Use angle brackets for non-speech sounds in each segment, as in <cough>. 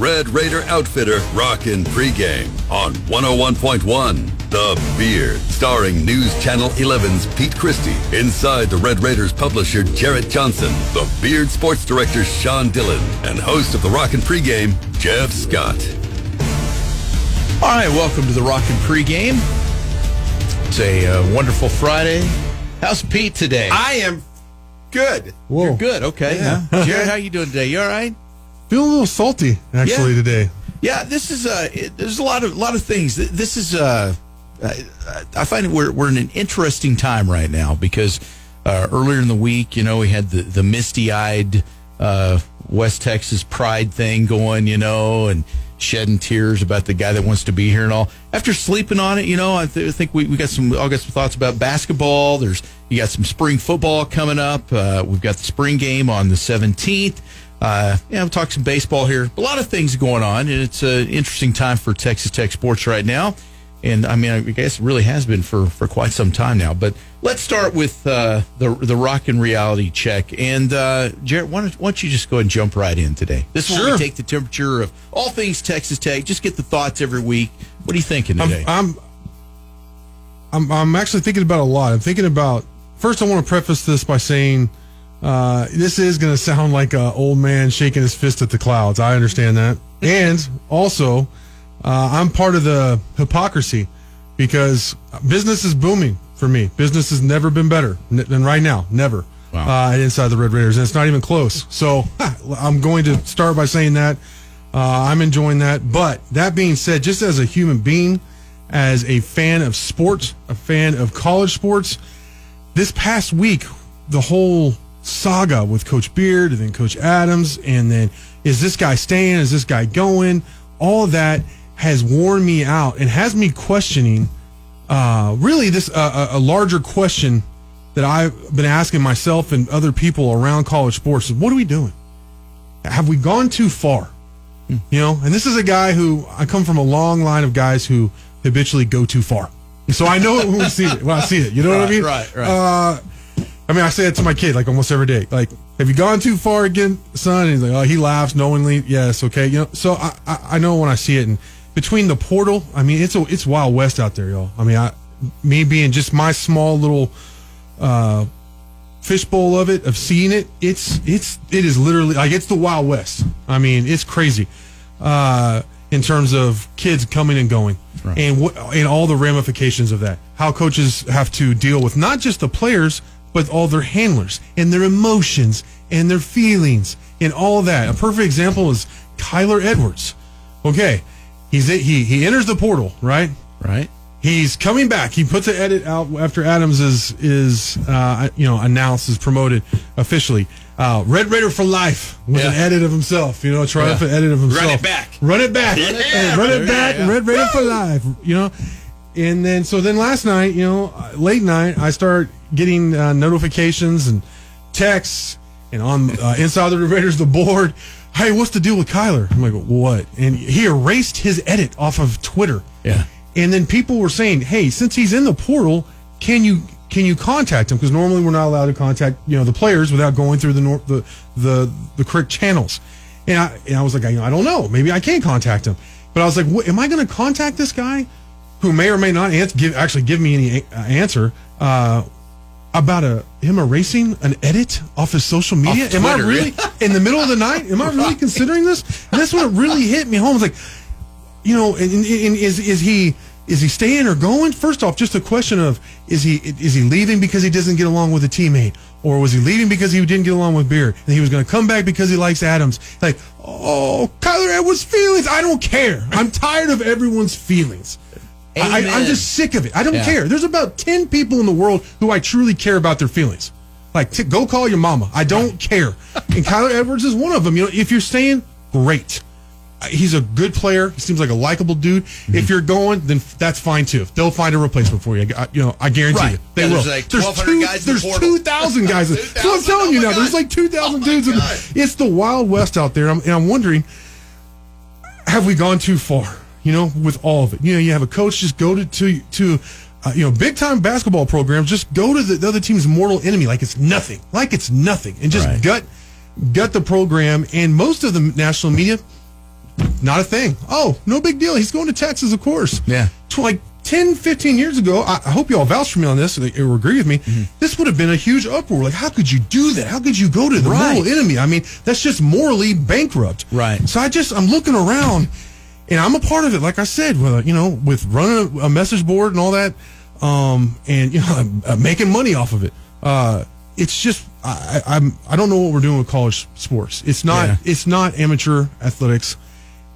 Red Raider Outfitter Rockin' Pregame on 101.1 The Beard, starring News Channel 11's Pete Christy, inside the Red Raiders publisher Jarrett Johnson, the Beard sports director Sean Dillon, and host of the Rockin' Pregame, Jeff Scott. All right, welcome to the Rockin' Pregame. It's a uh, wonderful Friday. How's Pete today? I am good. You're good, okay. Yeah. Huh? Jared, how you doing today? You all right? Feel a little salty actually Yeah. today. Yeah, this is uh, it, there's a lot of lot of things. This is uh, I, I find we're we're in an interesting time right now because uh, earlier in the week, you know, we had the the misty eyed uh, West Texas pride thing going, you know, and shedding tears about the guy that wants to be here and all. After sleeping on it, you know, I, th- I think we, we got some. I'll get some thoughts about basketball. There's you got some spring football coming up. Uh, we've got the spring game on the 17th. Uh, yeah, we'll talk some baseball here. A lot of things going on, and it's an interesting time for Texas Tech sports right now. And I mean, I guess it really has been for, for quite some time now. But let's start with uh, the the rock and reality check. And uh, Jarrett, why don't, why don't you just go ahead and jump right in today? This is where we take the temperature of all things Texas Tech. Just get the thoughts every week. What are you thinking today? I'm, I'm I'm I'm actually thinking about a lot. I'm thinking about first. I want to preface this by saying uh, this is going to sound like an old man shaking his fist at the clouds. I understand that, <laughs> and also uh, I'm part of the hypocrisy because business is booming for me. Business has never been better than right now. Never. Wow. Uh, inside the Red Raiders, and it's not even close. So <laughs> I'm going to start by saying that uh, I'm enjoying that. But that being said, just as a human being, as a fan of sports, a fan of college sports, this past week, the whole saga with Coach Beard and then Coach Adams, and then is this guy staying? Is this guy going? All that has worn me out and has me questioning uh, really this uh, a a larger question that I've been asking myself and other people around college sports is what are we doing? Have we gone too far? You know, and this is a guy who I come from a long line of guys who habitually go too far. So I know it when we see it, when I see it. You know what I mean? right, right. Uh, I mean, I say it to my kid like almost every day. Like, have you gone too far again, son? And he's like, oh, he laughs knowingly. Yes, okay. You know, so I, I, I know when I see it, and between the portal, I mean, it's a, it's wild west out there, y'all. I mean, I, me being just my small little uh, fishbowl of it, of seeing it, it's it's it is literally like it's the wild west. I mean, it's crazy uh, in terms of kids coming and going, and what and all the ramifications of that. How coaches have to deal with not just the players, but all their handlers and their emotions and their feelings and all that. A perfect example is Kyler Edwards. Okay, he's he he enters the portal, right? right? He's coming back. He puts an edit out after Adams is is uh, you know announced is promoted officially. Uh, Red Raider for life was an edit of himself. You know, a triumphant edit of himself. Run it back. Run it back. Run it, run it back. yeah. Red Raider for life. You know, and then so then last night, you know, uh, late night, I start getting uh, notifications and texts and on uh, <laughs> inside the Raiders the board. Hey, what's the deal with Kyler? I'm like, what? And he erased his edit off of Twitter. Yeah. And then people were saying, "Hey, since he's in the portal, can you can you contact him? Because normally we're not allowed to contact you know the players without going through the nor- the the the correct channels." And I and I was like, I, I don't know, maybe I can contact him. But I was like, what, am I going to contact this guy who may or may not answer, give actually give me any uh, answer uh, about a him erasing an edit off his social media? Am I really in the middle of the <laughs> night? Am I really considering this? And that's when it really hit me home. It's like you know, and, and, and is is he is he staying or going? First off, just a question of is he is he leaving because he doesn't get along with a teammate, or was he leaving because he didn't get along with Beard and he was going to come back because he likes Adams? Like, oh, Kyler Edwards' feelings. I don't care. I'm tired of everyone's feelings. I, I, I'm just sick of it. I don't Yeah. care. There's about ten people in the world who I truly care about their feelings. Like, t- go call your mama. I don't <laughs> care. And Kyler Edwards is one of them. You know, if you're staying, great. Uh, He's a good player. He seems like a likable dude. Mm-hmm. If you're going, then that's fine too. They'll find a replacement for you. I, you know, I guarantee Right. you. They Yeah, will. there's like 1,200 guys in the There's two thousand guys. <laughs> That's what I'm telling you Oh my now. There's like two thousand Oh dudes. in- God. It's the wild west out there. I'm, and I'm wondering, have we gone too far? You know, with all of it. You know, you have a coach just go to to to. Uh, you know, big time basketball programs just go to the, the other team's mortal enemy like it's nothing, like it's nothing, and just Right. gut gut the program. And most of the national media, not a thing. Oh, no big deal. He's going to Texas, of course. Yeah. Tw- like 10, 15 years ago, I, I hope you all vouch for me on this or, or agree with me. Mm-hmm. This would have been a huge uproar. Like, how could you do that? How could you go to the Right. mortal enemy? I mean, that's just morally bankrupt. Right. So I just, I'm looking around and I'm a part of it. Like I said, with, you know, with running a, message board and all that, um, and, you know, I'm, <laughs> I'm making money off of it. Uh, it's just, I, I'm, I don't know what we're doing with college sports. It's not, Yeah. it's not amateur athletics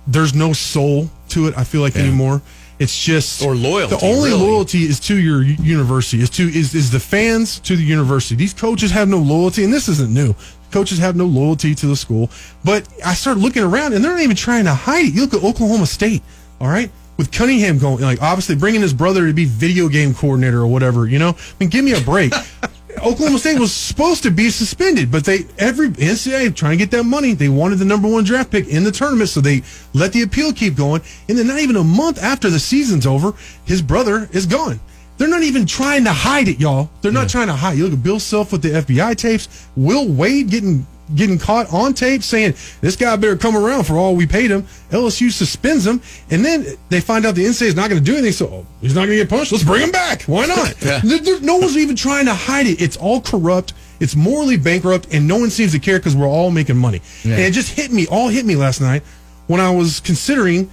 there's no soul to it. I feel like anymore. It's just Or loyalty, The only really. loyalty is to your university. Is to is is the fans to the university. These coaches have no loyalty, and this isn't new. Coaches have no loyalty to the school. But I started looking around, and they're not even trying to hide it. You look at Oklahoma State. All right. With Cunningham going, like obviously bringing his brother to be video game coordinator or whatever, you know. I mean, give me a break. <laughs> Oklahoma State was supposed to be suspended, but they every NCAA trying to get that money. They wanted the number one draft pick in the tournament, so they let the appeal keep going. And then not even a month after the season's over, his brother is gone. They're not even trying to hide it, y'all. They're not trying to hide. You look at Bill Self with the FBI tapes, Will Wade getting getting caught on tape saying this guy better come around for all we paid him. LSU suspends him, and then they find out the NCAA is not going to do anything. So oh, he's not going to get punished. Let's bring him back. Why not? <laughs> Yeah. There- there- no one's even trying to hide it. It's all corrupt. It's morally bankrupt, and no one seems to care because we're all making money. And it just hit me, all hit me last night when I was considering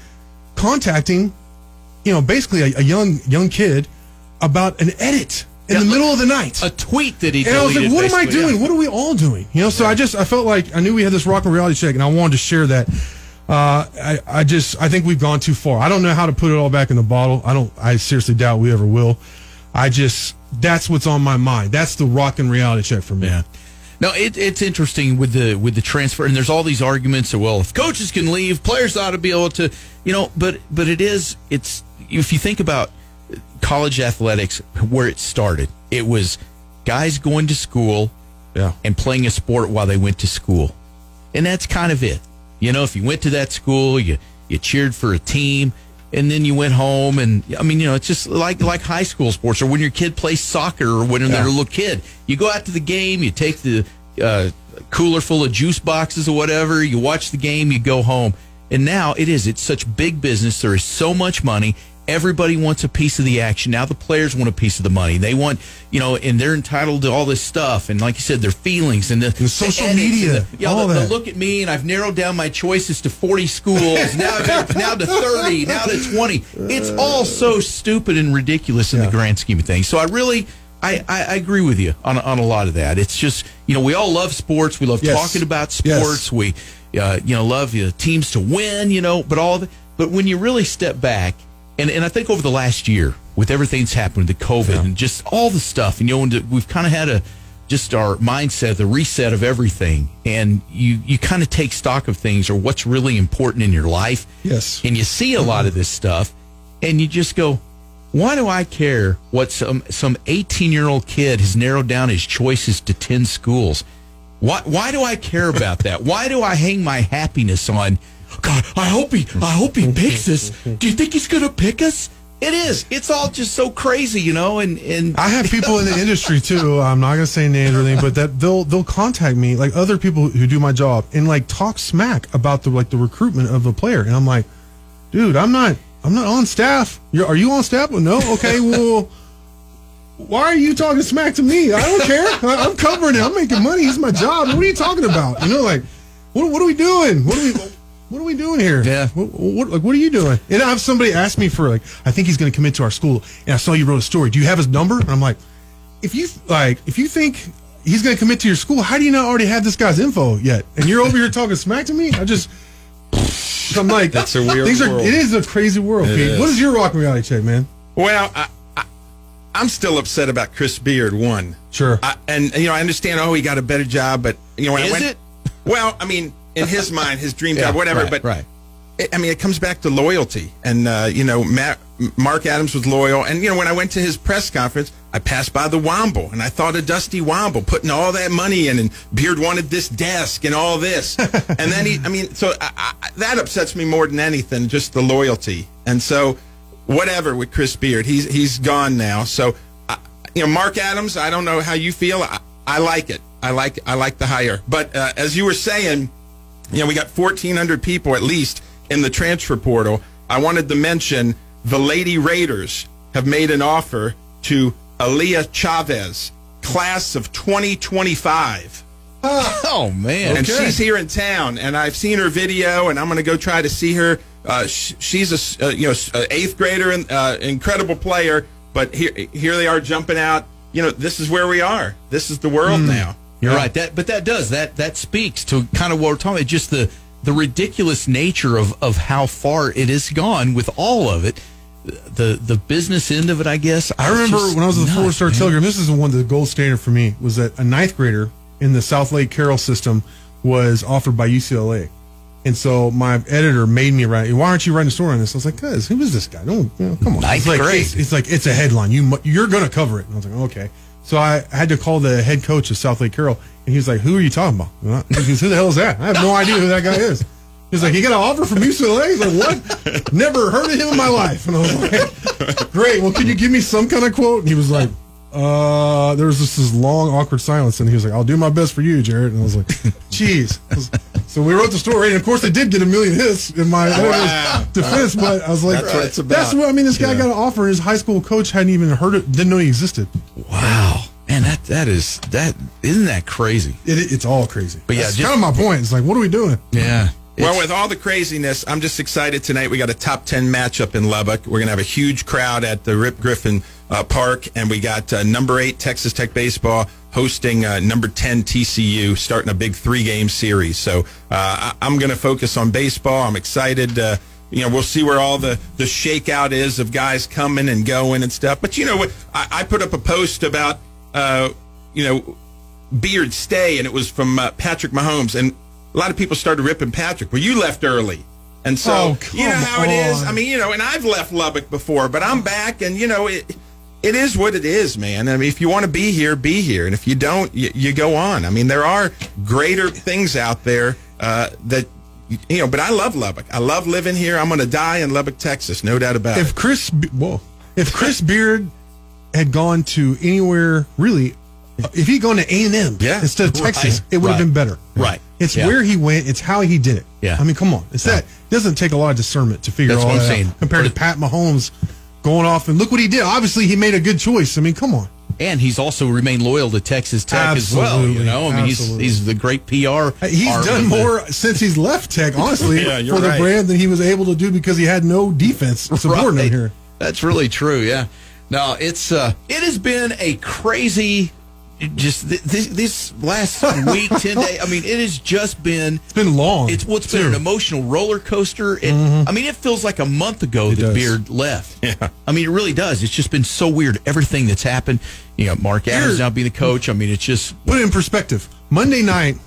contacting, you know, basically a, a young young kid about an edit in the middle of the night. A tweet that he And I was like, what am I doing? yeah. What are we all doing? You know, so I just, I felt like I knew we had this rock and reality check and I wanted to share that. Uh, I, I just, I think we've gone too far. I don't know how to put it all back in the bottle. I don't, I seriously doubt we ever will. I just, that's what's on my mind. That's the rock and reality check for me. Yeah. No, it, it's interesting with the with the transfer, and there's all these arguments. Of, well, if coaches can leave, players ought to be able to, you know. But but it is it's if you think about college athletics, where it started, it was guys going to school Yeah. and playing a sport while they went to school, and that's kind of it. You know, if you went to that school, you you cheered for a team, and then you went home, and I mean, you know, it's just like like high school sports, or when your kid plays soccer, or when they're a little kid, you go out to the game, you take the uh, cooler full of juice boxes or whatever, you watch the game, you go home, and now it is it's such big business. There is so much money. Everybody wants a piece of the action. Now the players want a piece of the money. They want, you know, and they're entitled to all this stuff. And like you said, their feelings and the, The social and media, the- yeah, all the, the that. look at me, and I've narrowed down my choices to 40 schools. now, now to 30, now to 20. It's all so stupid and ridiculous in the grand scheme of things. So I really, I, I, agree with you on, on a lot of that. It's just, you know, we all love sports. We love Yes. talking about Yes. sports. We, uh, you know, love uh, teams to win, you know, but all of it. But when you really step back, and, and I think over the last year, with everything that's happened, with the COVID and just all the stuff, and you know, and we've kind of had a just our mindset, the reset of everything, and you you kind of take stock of things or what's really important in your life. Yes. and you see a lot of this stuff, and you just go, why do I care what some some eighteen year old kid has narrowed down his choices to ten schools? Why why do I care about that? Why do I hang my happiness on? God, I hope he I hope he picks us. Do you think he's gonna pick us? It is. It's all just so crazy, you know. And and I have people in the industry too. I'm not gonna say names or anything, but that they'll they'll contact me like other people who do my job and like talk smack about the like the recruitment of a player, and I'm like, dude, I'm not I'm not on staff. You're, are you on staff? Well, no. Okay, well. Why are you talking smack to me? I don't care. I, I'm covering it. I'm making money. It's my job. What are you talking about? You know, like, what, what are we doing? What are we, what are we doing here? Yeah. What, what, like, what are you doing? And I have somebody ask me for like, I think he's going to commit to our school, and I saw you wrote a story. Do you have his number? And I'm like, if you like, if you think he's going to commit to your school, how do you not already have this guy's info yet? And you're over here <laughs> talking smack to me. I just, I'm like, That's a weird things Are, world. it is a crazy world, Pete. What is your rock reality check, man? Well, I, I, I'm still upset about Chris Beard. One, Sure. I, and you know, I understand. Oh, he got a better job, but you know, when I went, it? well, I mean, in his <laughs> mind, his dream Yeah, job, whatever. right, but right. it, I mean, it comes back to loyalty, and uh, you know, Matt, Mark Adams was loyal, and you know, when I went to his press conference, I passed by the Womble, and I thought of Dusty Womble putting all that money in, and Beard wanted this desk and all this, <laughs> and then he, I mean, so I, I, that upsets me more than anything, just the loyalty, and so whatever with Chris Beard, he's he's gone now, so I, you know, Mark Adams, I don't know how you feel, I, I like it, I like I like the hire, but uh, as you were saying you know, we got 1,400 people at least in the transfer portal. I wanted to mention the Lady Raiders have made an offer to Aaliyah Chavez, class of 2025. <laughs> Oh man. And she's here in town, and I've seen her video, and I'm going to go try to see her. Uh, sh- she's a uh, you know s- uh, eighth grader and uh, incredible player, but here here they are jumping out. You know, this is where we are. This is the world now. You're right. That, but that does that that speaks to kind of what we're talking about. Just the the ridiculous nature of of how far it has gone with all of it. The the business end of it, I guess. I remember when I was the Four Star Telegram. This is the one the gold standard for me was that a ninth grader in the Southlake Carroll system was offered by UCLA, and so my editor made me write. Why aren't you writing a story on this? I was like, "Cause who is this guy? Don't you know, come on." Ninth it's like, grade. It's, it's like it's a headline. You mu- you're gonna cover it. And I was like, "Okay." So I had to call the head coach of Southlake Carroll, and he was like, "Who are you talking about?" Goes, "Who the hell is that?" I have no idea who that guy is. He's like, "He got an offer from UCLA." He's like, "What? Never heard of him in my life." And I was like, "Great. Well, can you give me some kind of quote?" And he was like, "Uh." There was just this long, awkward silence, and he was like, "I'll do my best for you, Jared." And I was like, "Jeez." So we wrote the story, and of course, they did get a million hits in my editor's defense. But I was like, That's what That's what I mean. This guy got an offer. His high school coach hadn't even heard it, didn't know he existed. Wow, man, that that is that isn't that crazy? It, it's all crazy. But yeah, that's just- kind of my point. It's like, what are we doing? Yeah. Well, with all the craziness, I'm just excited tonight. We got a top 10 matchup in Lubbock. We're going to have a huge crowd at the Rip Griffin uh, Park, and we got uh, number eight Texas Tech Baseball hosting uh, number 10 TCU, starting a big three game series. So uh, I- I'm going to focus on baseball. I'm excited. Uh, you know, we'll see where all the, the shakeout is of guys coming and going and stuff. But you know what? I, I put up a post about, uh, you know, Beard stay, and it was from uh, Patrick Mahomes. And a lot of people started ripping Patrick. Well, you left early. And so, Oh, you know how it is. I mean, you know, and I've left Lubbock before, but I'm back, and, you know, it, it is what it is, man. I mean, if you want to be here, be here. And if you don't, you, you go on. I mean, there are greater things out there uh, that, you know, but I love Lubbock. I love living here. I'm going to die in Lubbock, Texas. No doubt about If it. Chris, Be- whoa, if Chris Beard had gone to anywhere really, if he'd gone to A and M Yeah. instead of Texas, Right. it would have Right. been better. Right. It's Yeah. where he went. It's how he did it. Yeah. I mean, come on. It's that. It doesn't take a lot of discernment to figure That's all what I'm that saying. out. Compared to Pat Mahomes going off and look what he did. Obviously, he made a good choice. I mean, come on. And he's also remained loyal to Texas Tech as well. You know, I mean, he's Absolutely. he's the great PR. He's done of the- more since he's left Tech, honestly, <laughs> Yeah, for the brand than he was able to do because he had no defense <laughs> supporting Right. him here. That's really true. Yeah. No, it's uh, it has been a crazy. Just th- this, this last week, ten days. I mean, it has just been. It's been long. It's what's been an emotional roller coaster. It, I mean, it feels like a month ago It that does. Beard left. Yeah. I mean, it really does. It's just been so weird. Everything that's happened. You know, Mark Adams now being the coach. I mean, it's just put it in perspective. Monday night,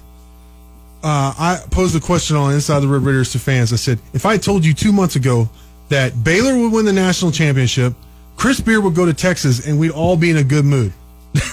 uh, I posed a question on Inside the Red Raiders to fans. I said, if I told you two months ago that Baylor would win the national championship, Chris Beard would go to Texas, and we'd all be in a good mood.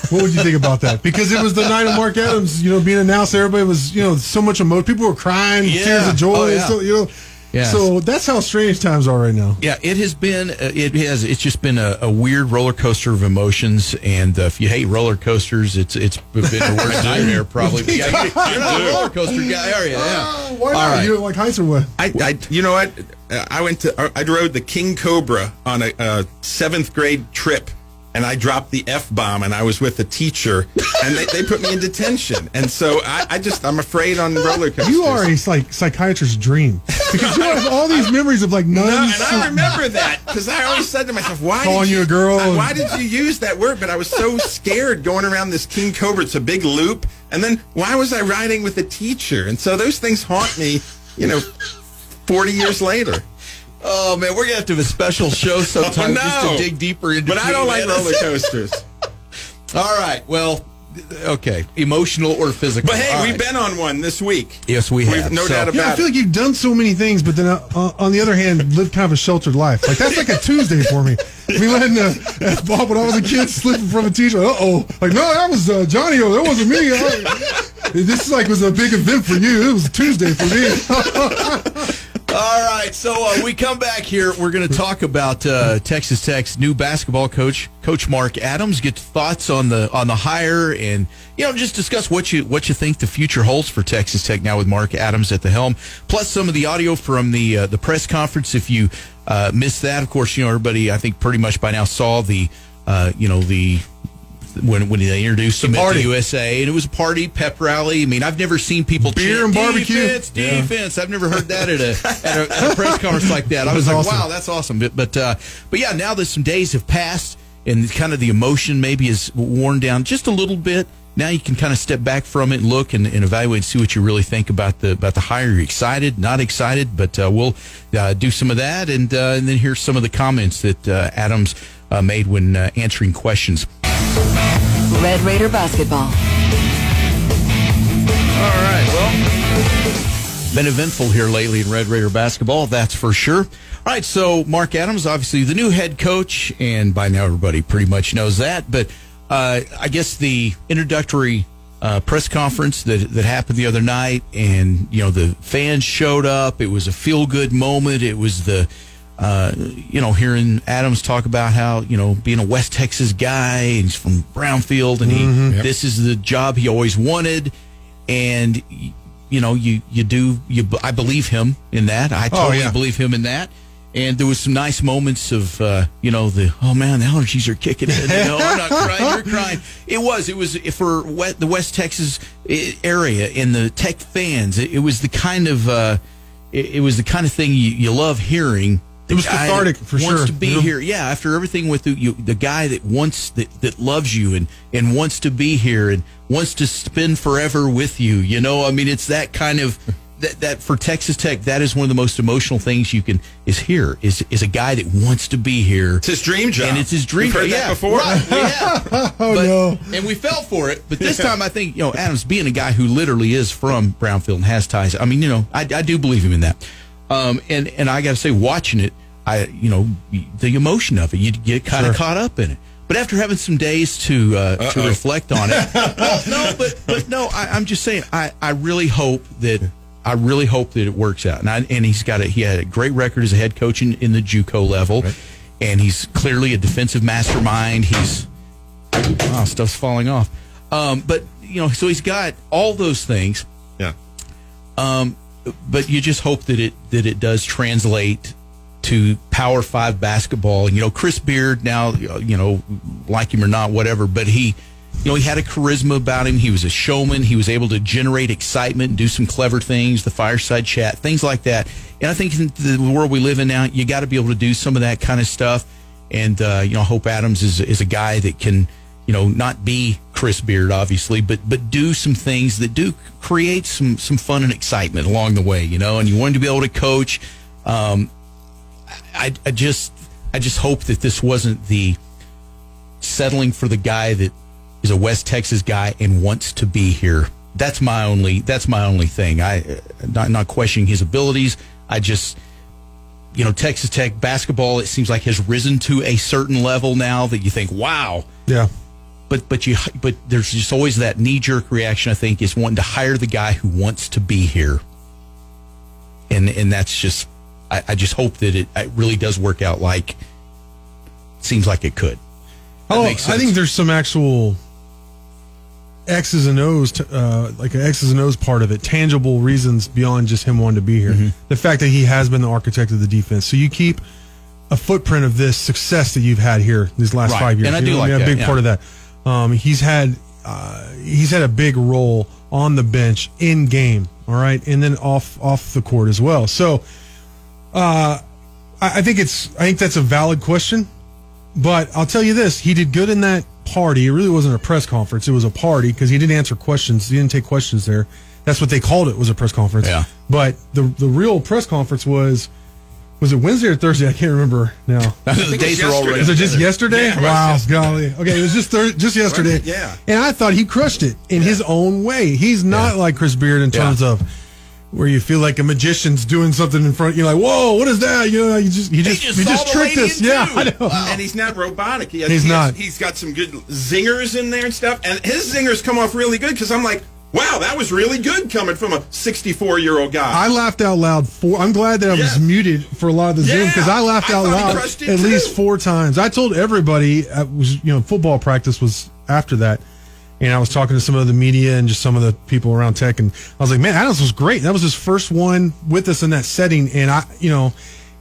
What would you think about that? Because it was the night of Mark Adams, you know, being announced. Everybody was, you know, so much emotion. People were crying, Yeah. tears of joy. Oh, yeah. so, you know, Yeah. so that's how strange times are right now. Yeah, it has been. Uh, it has. It's just been a, a weird roller coaster of emotions. And uh, if you hate roller coasters, it's it's been a worst <laughs> nightmare probably. Yeah, you, <laughs> are not a roller coaster guy, are you? Yeah. Why not? All right. You don't like heights or what? I, I, you know what? Uh, I went to, I rode the King Cobra on a, a seventh grade trip, and I dropped the f bomb, and I was with a teacher, and they, they put me in detention, and so I, I just, I'm afraid on roller coasters. You are a like psychiatrist's dream because you have all these memories of like nuns. No, and I remember that because I always said to myself, "Why Calling did you a girl Why did you use that word?" But I was so scared going around this King Cobra. It's a big loop, and then why was I riding with a teacher? And so those things haunt me. You know, forty years later. Oh man, we're gonna have to have a special show <laughs> sometime Oh, just to dig deeper into. But I don't like roller <laughs> coasters. All right, well, okay, emotional or physical. But hey, All we've right. been on one this week. Yes, we We've have. no So- doubt Yeah, I feel it. like you've done so many things, but then uh, uh, on the other hand, lived kind of a sheltered life. Like that's like a Tuesday for me. <laughs> We letting uh, uh, Bob when I was a kid slipping from a teacher. Uh oh, like no, that was uh, Johnny. Oh, that wasn't me. I- this like was a big event for you. It was Tuesday for me. All right, so uh, we come back here. We're going to talk about uh, Texas Tech's new basketball coach, Coach Mark Adams. Get thoughts on the on the hire, and you know, just discuss what you what you think the future holds for Texas Tech now with Mark Adams at the helm. Plus, some of the audio from the uh, the press conference. If you uh, missed that, of course, you know everybody. I think pretty much by now saw the uh, you know the when when they introduced him at party. the USA, and it was a party pep rally. I mean, I've never seen people Beer chant, and barbecue. Defense, Yeah. defense. I've never heard that at a, <laughs> at a, at a press conference like that. I was That's like, awesome. wow, that's awesome. But but, uh, but yeah, now that some days have passed and kind of the emotion maybe is worn down just a little bit. Now you can kind of step back from it and look and, and evaluate and see what you really think about the about the hire. You're excited, not excited, but uh, we'll uh, do some of that and uh, and then here's some of the comments that uh, Adams uh, made when uh, answering questions. Red Raider basketball. All right. Well, been eventful here lately in Red Raider basketball, that's for sure. All right. So, Mark Adams, obviously the new head coach, and by now everybody pretty much knows that. But uh, I guess the introductory uh, press conference that that happened the other night, and you know the fans showed up. It was a feel good moment. It was the uh, you know, hearing Adams talk about how you know being a West Texas guy and he's from Brownfield and he this is the job he always wanted, and you know you you do you I believe him in that. I totally yeah. believe him in that. And there was some nice moments of uh, you know the oh man the allergies are kicking in. You know I'm not <laughs> crying, you're crying. It was it was for the West Texas eh, area and the Tech fans. It, it was the kind of uh, it, it was the kind of thing you, you love hearing. The It was guy cathartic, that for wants sure, to be you know? here. Yeah, after everything with the, you, the guy that wants that, that loves you and and wants to be here and wants to spend forever with you. You know, I mean, it's that kind of that, that for Texas Tech. That is one of the most emotional things you can is here is is a guy that wants to be here. It's his dream job. And it's his dream. We've heard yeah, that before. Right, <laughs> we. <laughs> Oh But- no. And we fell for it. But this time, I think, you know, Adams being a guy who literally is from Brownfield and has ties. I mean, you know, I, I do believe him in that. Um, and, and I got to say, watching it, I, you know, the emotion of it, you get kind of Sure. caught up in it. But after having some days to uh, to reflect on it, <laughs> well, no, but but no, I, I'm just saying, I, I really hope that I really hope that it works out. And I, and he's got a he had a great record as a head coach in, in the JUCO level, and he's clearly a defensive mastermind. He's wow, stuff's falling off. Um, but you know, so he's got all those things. Yeah. Um, but you just hope that it that it does translate to Power Five basketball. You know, Chris Beard now, you know, like him or not, whatever. But he, you know, he had a charisma about him. He was a showman. He was able to generate excitement do some clever things. The fireside chat, things like that. And I think in the world we live in now, you got to be able to do some of that kind of stuff. And uh, you know, Hope Adams is is a guy that can you know, not be Chris Beard, obviously, but but do some things that do create some some fun and excitement along the way, you know. And you want to be able to coach. Um, I, I just I just hope that this wasn't the settling for the guy that is a West Texas guy and wants to be here. That's my only that's my only thing. I uh, not not questioning his abilities. I just you know Texas Tech basketball it seems like has risen to a certain level now that you think wow Yeah. but but you but there's just always that knee jerk reaction. I think is wanting to hire the guy who wants to be here, and and that's just I, I just hope that it, it really does work out like seems like it could. That Oh, I think there's some actual X's and O's, t- uh, like an X's and O's part of it, tangible reasons beyond just him wanting to be here. Mm-hmm. The fact that he has been the architect of the defense. So you keep a footprint of this success that you've had here these last Right. five years. And I You do know, like a that, big yeah. part of that. Um, he's had uh, he's had a big role on the bench in game. All right, and then off off the court as well. So uh, I, I think it's I think that's a valid question. But I'll tell you this: he did good in that party. It really wasn't a press conference; it was a party because he didn't answer questions. He didn't take questions there. That's what they called it was a press conference. Yeah. But the the real press conference was Was it Wednesday or Thursday? I can't remember now. <laughs> the think days it's are already. Is it just yesterday? Yeah, wow, yesterday. golly. Okay, it was just thir- just yesterday. it? Yeah. And I thought he crushed it in his own way. He's not like Chris Beard in Yeah. terms of where you feel like a magician's doing something in front. You're like, whoa, what is that? You know, you just you just, just you just tricked us. Yeah, two. I know. And he's not robotic. He has, He's he has- not. he's got some good zingers in there and stuff. And his zingers come off really good because I'm like, wow, that was really good coming from a 64 year old guy. I laughed out loud. For I'm glad that I was Yeah. muted for a lot of the Zoom Yeah, because I laughed I out thought loud at too. least four times. I told everybody I was you know football practice was after that, and I was talking to some of the media and just some of the people around tech, and I was like, man, Adams was great. That was his first one with us in that setting, and I you know.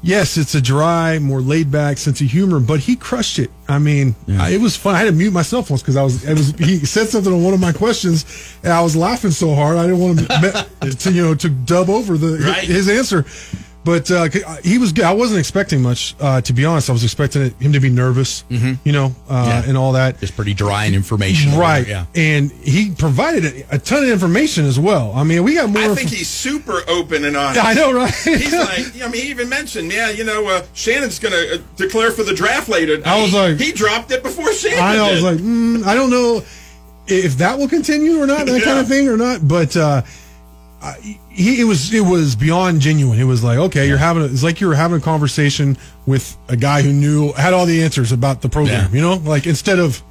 Yes, it's a dry, more laid back sense of humor, but he crushed it. I mean, I- it was fun. I had to mute myself once because I was, it was, he said something on one of my questions and I was laughing so hard. I didn't want to, <laughs> to you know, to dub over the, Right. his answer. But uh, he was good. I wasn't expecting much, uh, to be honest. I was expecting it, him to be nervous, you know, uh, Yeah. and all that. Just pretty dry and information. Right. Yeah. And he provided a, a ton of information as well. I mean, we got more. I inf- think he's super open and honest. I know, right? He's <laughs> like, I mean, he even mentioned, yeah, you know, uh, Shannon's going to uh, declare for the draft later. I was He- like- he dropped it before Shannon. I know. I was like, mm, I don't know if that will continue or not, that <laughs> kind of thing or not. But uh, I, he, it was it was beyond genuine. It was like, okay, you're having a, it's like you were having a conversation with a guy who knew had all the answers about the program. Yeah. You know, like instead of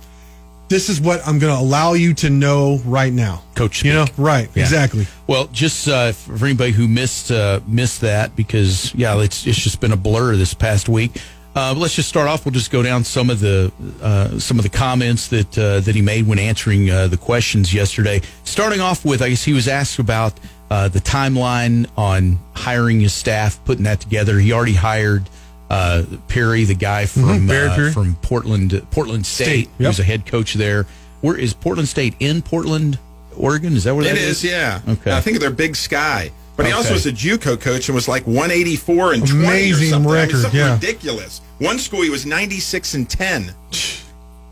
this is what I'm going to allow you to know right now, Coach You know, right? Yeah. Exactly. Well, just uh, for anybody who missed uh, missed that, because yeah, it's it's just been a blur this past week. Uh, let's just start off. We'll just go down some of the uh, some of the comments that uh, that he made when answering uh, the questions yesterday. Starting off with, I guess he was asked about uh, the timeline on hiring his staff, putting that together. He already hired uh, Peery, the guy from Barry uh, Peery. from Portland Portland State, State, yep. who's a head coach there. Where is Portland State in Portland, Oregon? Is that where It that is, yeah. Okay. I think they're Big Sky. But he also was a JUCO coach and was like 184 and 20 or Amazing something. I mean, record, something yeah. ridiculous. One school he was 96 and 10.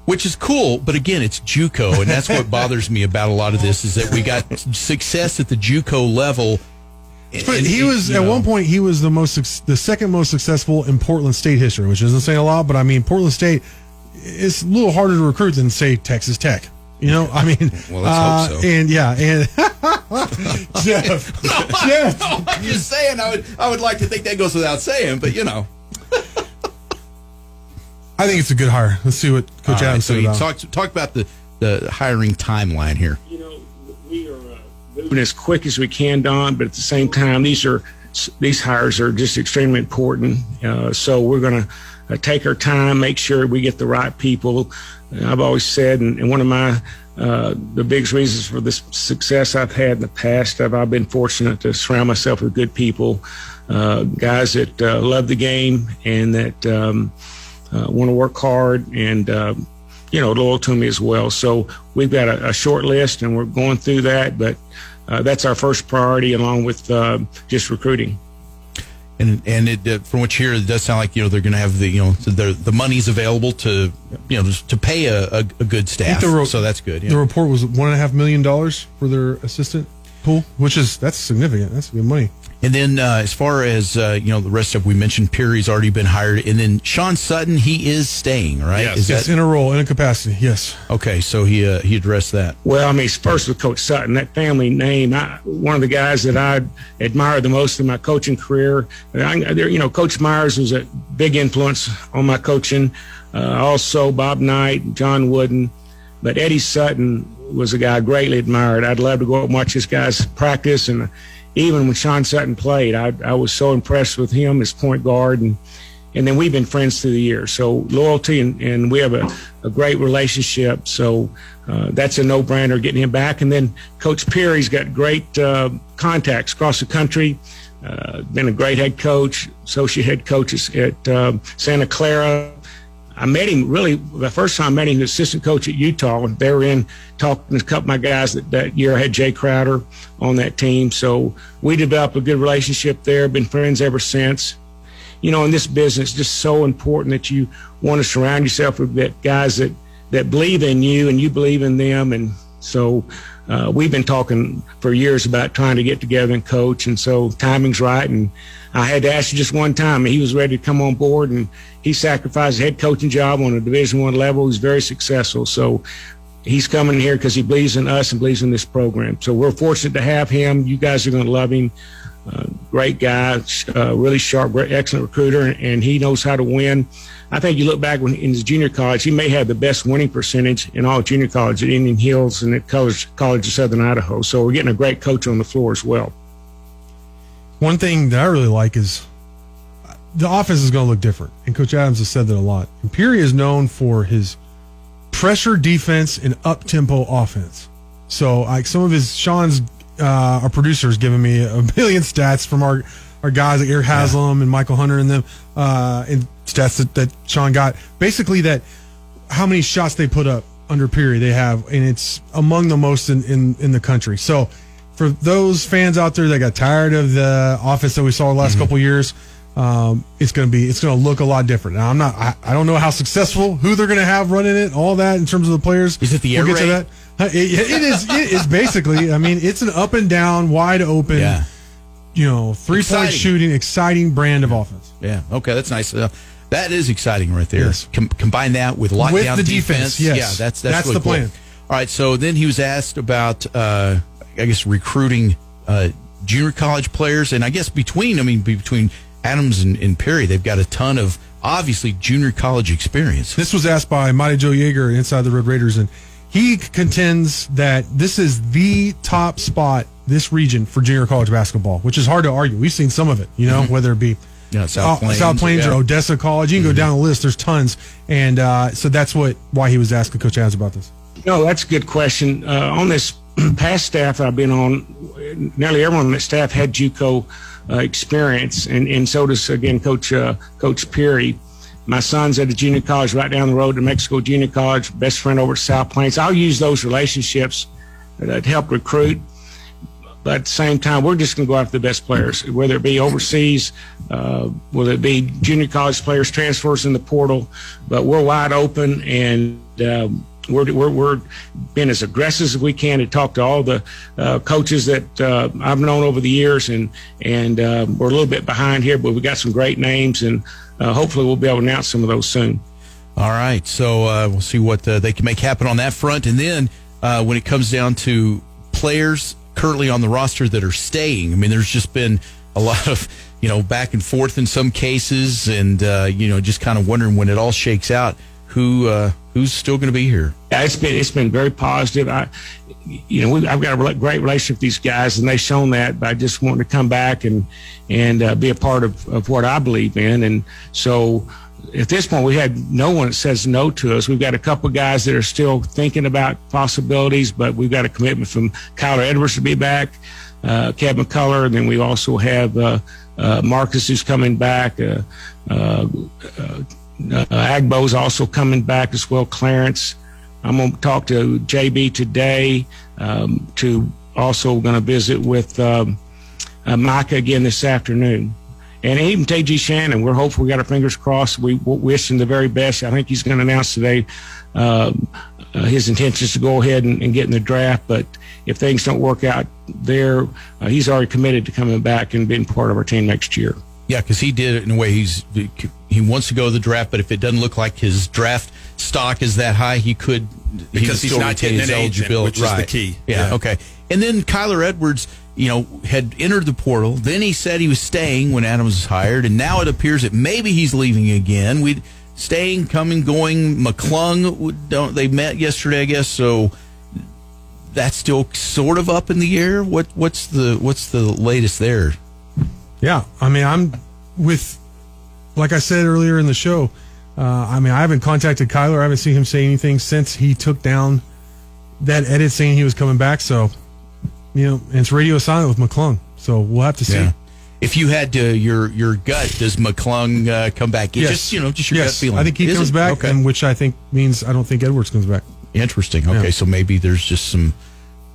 Which is cool. But again, it's JUCO, and that's what bothers me about a lot of this is that we got success at the JUCO level. But and he was you at know, one point he was the most the second most successful in Portland State history, which doesn't say a lot, but I mean Portland State is a little harder to recruit than say Texas Tech. You know, I mean, Well, let's hope uh, so. And yeah, and <laughs> Jeff, <laughs> Jeff, I'm just saying. I would I would like to think that goes without saying, but you know. I think it's a good hire. Let's see what Coach All right, Adams so said you talk talk about the the hiring timeline here. you know, we are uh, moving as quick as we can, Don. But at the same time, these are these hires are just extremely important. Uh, so we're going to uh, take our time, make sure we get the right people. I've always said, and, and one of my uh, the biggest reasons for this success I've had in the past, I've, I've been fortunate to surround myself with good people, uh, guys that uh, love the game and that um, want to work hard and. um you know, loyal to me as well. So we've got a, a short list and we're going through that, but uh, that's our first priority along with uh, just recruiting. And and it, uh, from what you hear, it does sound like you know they're going to have the you know the the money's available to you know to pay a, a, a good staff. the ro- so that's good. yeah. The report was one and a half million dollars for their assistant pool, which is that's significant. That's good money. And then uh, as far as uh, you know, the rest of we mentioned, Peery's already been hired, and then Sean Sutton, he is staying, right? Yes. Is Yes, that in a role, in a capacity. Yes. okay? So he uh, he addressed that. Well, I mean, first with Coach Sutton, that family name, I, one of the guys that I admired the most in my coaching career. I, there, you know, Coach Myers was a big influence on my coaching. Uh, also, Bob Knight, John Wooden, but Eddie Sutton was a guy I greatly admired. I'd love to go out and watch this guy's practice, and even when Sean Sutton played, I, I was so impressed with him as point guard and and then we've been friends through the years. So loyalty and, and we have a, a great relationship. So uh, that's a no brainer getting him back. And then Coach Peery's got great uh, contacts across the country. Uh, been a great head coach, associate head coach at um Santa Clara. I met him really the first time I met him, the assistant coach at Utah. And they were in talking to a couple of my guys that, that year. I had Jae Crowder on that team. So we developed a good relationship there, been friends ever since you know, in this business, it's just so important that you want to surround yourself with guys that that believe in you and you believe in them. And so, uh, we've been talking for years about trying to get together and coach, and so timing's right. And I had to ask just one time, and he was ready to come on board, and he sacrificed a head coaching job on a Division One level. He's very successful. So he's coming here because he believes in us and believes in this program. So we're fortunate to have him. You guys are going to love him. Great guy, uh, really sharp, great, excellent recruiter, and he knows how to win. I think you look back when in his junior college, he may have the best winning percentage in all junior college at Indian Hills and at College, college of Southern Idaho. So we're getting a great coach on the floor as well. One thing that I really like is the offense is going to look different, and Coach Adams has said that a lot. Imperial is known for his pressure defense and up tempo offense. So, like some of his Sean's uh, our producer has given me a billion stats from our our guys like Eric Haslam and Michael Hunter and them, uh, and stats that, that Sean got. Basically, that how many shots they put up under period they have, and it's among the most in, in, in the country. So, for those fans out there that got tired of the offense that we saw the last Mm-hmm. couple years, um, it's going to be it's going to look a lot different. Now, I'm not I, I don't know how successful who they're going to have running it, all that in terms of the players. Is it the air we'll get to raid? It, it is. It is basically. I mean, it's an up and down, wide open. Yeah. You know, three point shooting, exciting brand of offense. Yeah. Okay, that's nice. Uh, that is exciting right there. Yes. Com- combine that with lockdown With the defense, yes. Yeah, that's that's, That's really the cool. plan. All right. So then he was asked about, uh, I guess, recruiting uh, junior college players, and I guess between, I mean, between Adams and, and Peery, they've got a ton of obviously junior college experience. This was asked by Mighty Joe Yeager inside the Red Raiders, and he contends that this is the top spot this region for junior college basketball, which is hard to argue. We've seen some of it, you know, whether it be Yeah, South uh, Plains, South Plains yeah. or Odessa College. You can go down the list. There's tons, and uh, so that's what why he was asking Coach Adams about this. No, that's a good question. Uh, on this <clears throat> past staff I've been on, nearly everyone on that staff had JUCO uh, experience, and, and so does again Coach uh, Coach Peery. My son's at a junior college right down the road to Mexico Junior College. Best friend over at South Plains. I'll use those relationships that help recruit. But at the same time, we're just going to go after the best players, whether it be overseas, uh, whether it be junior college players, transfers in the portal. But we're wide open, and um, we're, we're we're being as aggressive as we can to talk to all the uh, coaches that uh, I've known over the years, and and uh, we're a little bit behind here, but we got some great names, and uh, hopefully we'll be able to announce some of those soon. All right, so uh, we'll see what uh, they can make happen on that front, and then uh, when it comes down to players currently on the roster that are staying, I mean, there's just been a lot of you know back and forth in some cases, and uh, you know just kind of wondering when it all shakes out who uh, who's still going to be here. Yeah, it's been it's been very positive. I, you know, we, I've got a great relationship with these guys, and they've shown that by just wanting to come back and and uh, be a part of, of what I believe in. And so, at this point, we had no one that says no to us. We've got a couple of guys that are still thinking about possibilities, but we've got a commitment from Kyler Edwards to be back, uh, Kevin McCullar, and then we also have uh, uh, Marcus who's coming back. Uh, uh, uh, Agbo's also coming back as well. Clarence. I'm going to talk to JB today. Um, to also going to visit with um, uh, Micah again this afternoon, and even TJ Shannon. We're hopeful. We got our fingers crossed. We, wish him the very best. I think he's going to announce today um, uh, his intentions to go ahead and, and get in the draft. But if things don't work out there, uh, he's already committed to coming back and being part of our team next year. Yeah, because he did it in a way he's he wants to go to the draft, but if it doesn't look like his draft stock is that high, he could he Because could he's still not retain getting his an agent, eligibility. which is the key. Yeah, Yeah. okay. And then Kyler Edwards, you know, had entered the portal. Then he said he was staying when Adams was hired, and now it appears that maybe he's leaving again. We staying, coming, going. McClung, don't they met yesterday? I guess so. That's still sort of up in the air. What what's the what's the latest there? Yeah, I mean, I'm with, like I said earlier in the show. Uh, I mean, I haven't contacted Kyler. I haven't seen him say anything since he took down that edit saying he was coming back. So, you know, and it's radio silent with McClung. So we'll have to see. Yeah. If you had to, your your gut, does McClung uh, come back? Yes. Just you know, just your yes. gut feeling. I think he Is comes it? back, Okay. and which I think means I don't think Edwards comes back. Interesting. Okay, Yeah. so maybe there's just some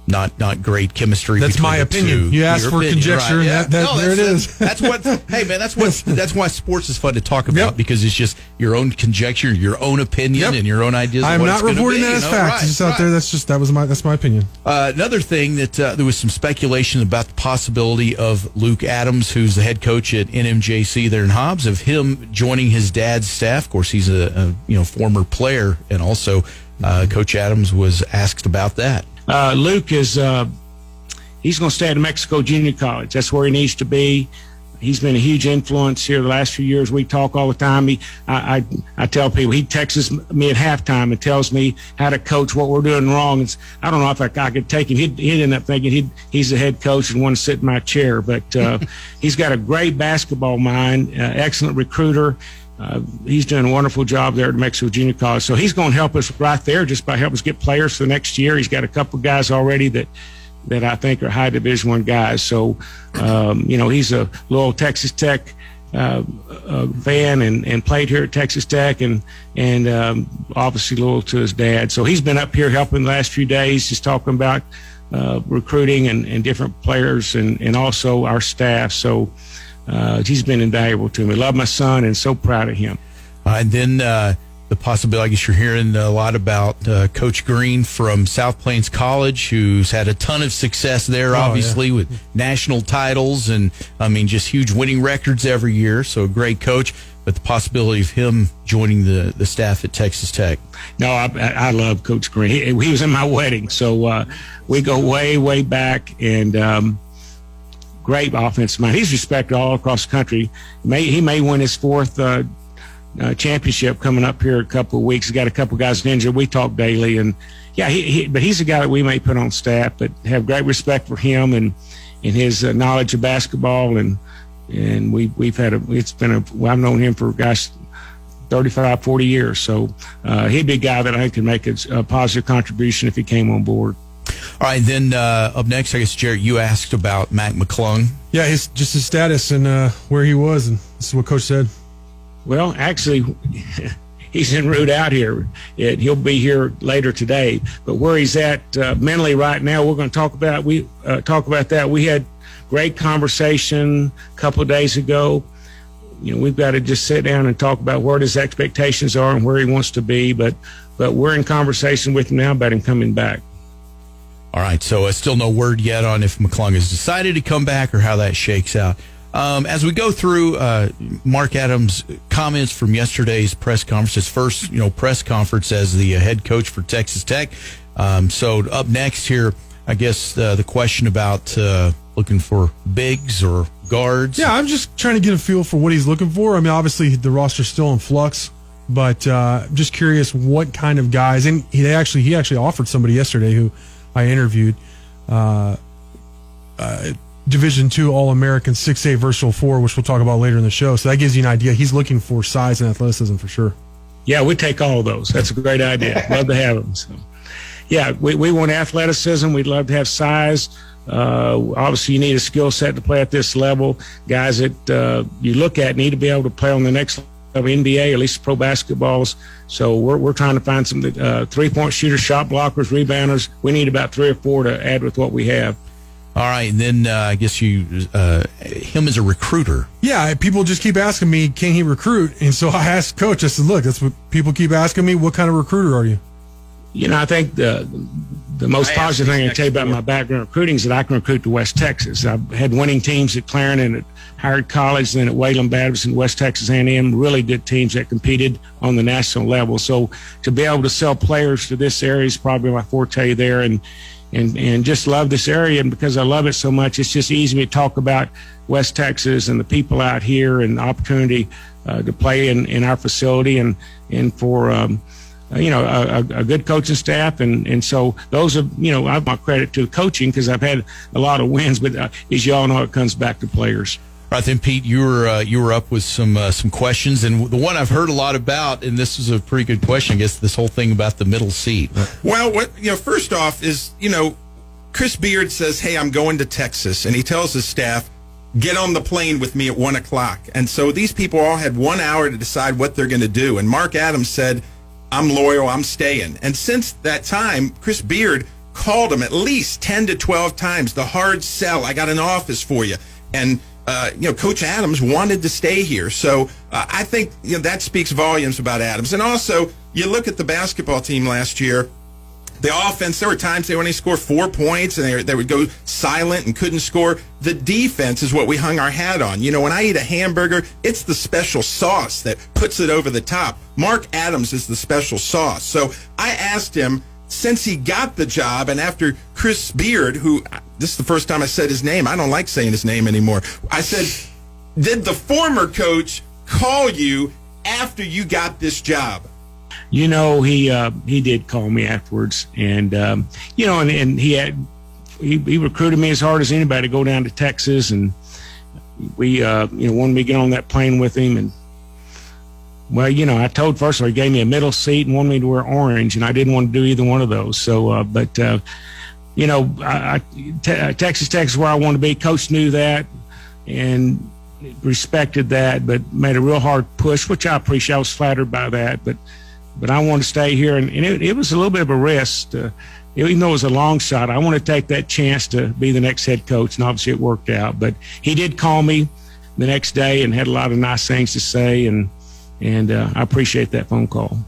not not great chemistry. That's my opinion. two. You asked Your for conjecture, and that- that- there it that's- That's what. Hey man, that's what. <laughs> That's why sports is fun to talk about Yep. because it's just your own conjecture, your own opinion, Yep. and your own ideas. I'm not reporting be, that you as know? fact. Right, It's just out right. there. That's just that was my that's my opinion. Uh, another thing that uh, there was some speculation about the possibility of Luke Adams, who's the head coach at NMJC there in Hobbs, of him joining his dad's staff. Of course, he's a, a you know former player, and also uh, Coach Adams was asked about that. Uh, Luke is uh, he's going to stay at Mexico Junior College. That's where he needs to be. He's been a huge influence here the last few years. We talk all the time. He, I, I, I tell people he texts me at halftime and tells me how to coach, what we're doing wrong. It's, I don't know if I, I could take him. He'd, he'd end up thinking he'd, he's the head coach and want to sit in my chair. But uh, <laughs> he's got a great basketball mind, uh, excellent recruiter. Uh, he's doing a wonderful job there at Mexico Junior College. So he's going to help us right there just by helping us get players for the next year. He's got a couple guys already that that I think are high Division One guys. So um, you know he's a little Texas Tech uh, uh, fan and, and played here at Texas Tech and and um, obviously loyal to his dad. So he's been up here helping the last few days, just talking about uh, recruiting and, and different players and, and also our staff. So uh, he's been invaluable to me. Love my son and so proud of him. Uh, and then uh, the possibility, I guess you're hearing a lot about uh, Coach Green from South Plains College, who's had a ton of success there, obviously, with national titles and, I mean, just huge winning records every year. So a great coach, but the possibility of him joining the, the staff at Texas Tech. No, I, I I love Coach Green. He, he was in my wedding, so uh, we go way, way back, and um, great offensive mind. He's respected all across the country. May he may win his fourth uh, uh, championship coming up here a couple of weeks. He's got a couple of guys injured. We talk daily, and yeah, he, he but he's a guy that we may put on staff, but have great respect for him and and his uh, knowledge of basketball and and we we've had a it's been a well, I've known him for gosh 35, 40 years. So uh, he'd be a guy that I think could make a, a positive contribution if he came on board. All right, then uh, up next, I guess, Jared, you asked about Mac McClung. Yeah, his just his status and uh, where he was, and this is what Coach said. Well, actually, <laughs> he's en route out here. It, he'll be here later today. But where he's at uh, mentally right now, we're going to talk about we uh, talk about that. We had great conversation a couple of days ago. You know, we've got to just sit down and talk about where his expectations are and where he wants to be. But but we're in conversation with him now about him coming back. All right, so uh, still no word yet on if McClung has decided to come back or how that shakes out. Um, as we go through uh, Mark Adams' comments from yesterday's press conference, his first you know press conference as the uh, head coach for Texas Tech. Um, so up next here, I guess uh, the question about uh, looking for bigs or guards. Yeah, I'm just trying to get a feel for what he's looking for. I mean, obviously the roster's still in flux, but uh, just curious what kind of guys. And he actually he actually offered somebody yesterday who I interviewed, uh, uh, Division two All American six A versatile four, which we'll talk about later in the show. So that gives you an idea. He's looking for size and athleticism for sure. Yeah, we take all of those. That's a great idea. <laughs> love to have them. So, yeah, we, we want athleticism. We'd love to have size. Uh, obviously, you need a skill set to play at this level. Guys that uh, you look at need to be able to play on the next level, NBA, at least pro basketballs. So we're, we're trying to find some uh, three point shooters, shot blockers, rebounders. We need about three or four to add with what we have. All right, and then uh, I guess you uh, him as a recruiter. Yeah, people just keep asking me, can he recruit? And so I asked coach, I said, look, that's what people keep asking me. What kind of recruiter are you? You know, I think the the most positive thing I can tell you about my background recruiting is that I can recruit to West Texas. I've had winning teams at Clarendon, at Howard College, then at Wayland Baptist and West Texas A&M. Really good teams that competed on the national level. So to be able to sell players to this area is probably my forte there, and and and just love this area. And because I love it so much, it's just easy to talk about West Texas and the people out here and the opportunity uh, to play in, in our facility and and for. Um, you know, a, a, a good coaching staff, and and so those are, you know, I have my credit to coaching because I've had a lot of wins, but uh, as you all know, it comes back to players. All right, then, Pete, you were uh, you were up with some uh, some questions, and the one I've heard a lot about, and this is a pretty good question. I guess this whole thing about the middle seat. Well, what you know, first off is you know, Chris Beard says, "Hey, I'm going to Texas," and he tells his staff, "Get on the plane with me at one o'clock." And so these people all had one hour to decide what they're going to do. And Mark Adams said, "I'm loyal. I'm staying." And since that time, Chris Beard called him at least 10 to 12 times. The hard sell. I got an office for you. And, uh, you know, Coach Adams wanted to stay here. So uh, I think you know, that speaks volumes about Adams. And also, you look at the basketball team last year. The offense, there were times they only score four points and they, they would go silent and couldn't score. The defense is what we hung our hat on. You know, when I eat a hamburger, it's the special sauce that puts it over the top. Mark Adams is the special sauce. So I asked him, since he got the job and after Chris Beard, who this is the first time I said his name, I don't like saying his name anymore. I said, did the former coach call you after you got this job? You know, he uh, he did call me afterwards, and um, you know, and, and he had he, he recruited me as hard as anybody to go down to Texas, and we uh, you know wanted me to get on that plane with him, and well, you know, I told first of all he gave me a middle seat and wanted me to wear orange, and I didn't want to do either one of those. So, uh, but uh, you know, I, I, te- Texas Tech is where I want to be. Coach knew that, and respected that, but made a real hard push, which I appreciate. I was flattered by that, but but I wanted to stay here, and, and it, it, was a little bit of a risk. To, even though it was a long shot, I want to take that chance to be the next head coach, and obviously it worked out. But he did call me the next day and had a lot of nice things to say, and and uh, I appreciate that phone call.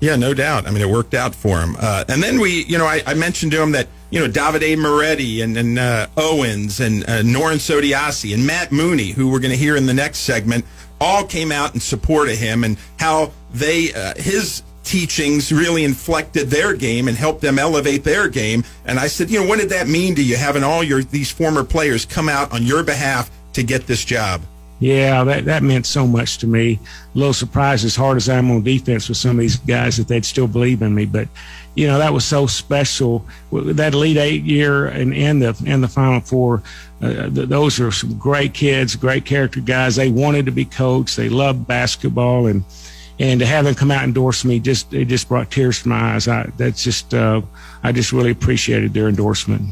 Yeah, no doubt. I mean, it worked out for him. Uh, and then we, you know, I, I, mentioned to him that, you know, Davide Moretti and, and uh, Owens and uh, Norense Odiase and Matt Mooney, who we're going to hear in the next segment, all came out in support of him and how they uh, his teachings really inflected their game and helped them elevate their game. And I said, you know, what did that mean to you having all your these former players come out on your behalf to get this job? Yeah, that, that meant so much to me. A little surprised, as hard as I am on defense with some of these guys, that they'd still believe in me. But you know that was so special. That Elite Eight year and, and the and the Final Four, uh, those are some great kids, great character guys. They wanted to be coached. They loved basketball, and and to have them come out and endorse me just it just brought tears to my eyes. I that's just uh, I just really appreciated their endorsement.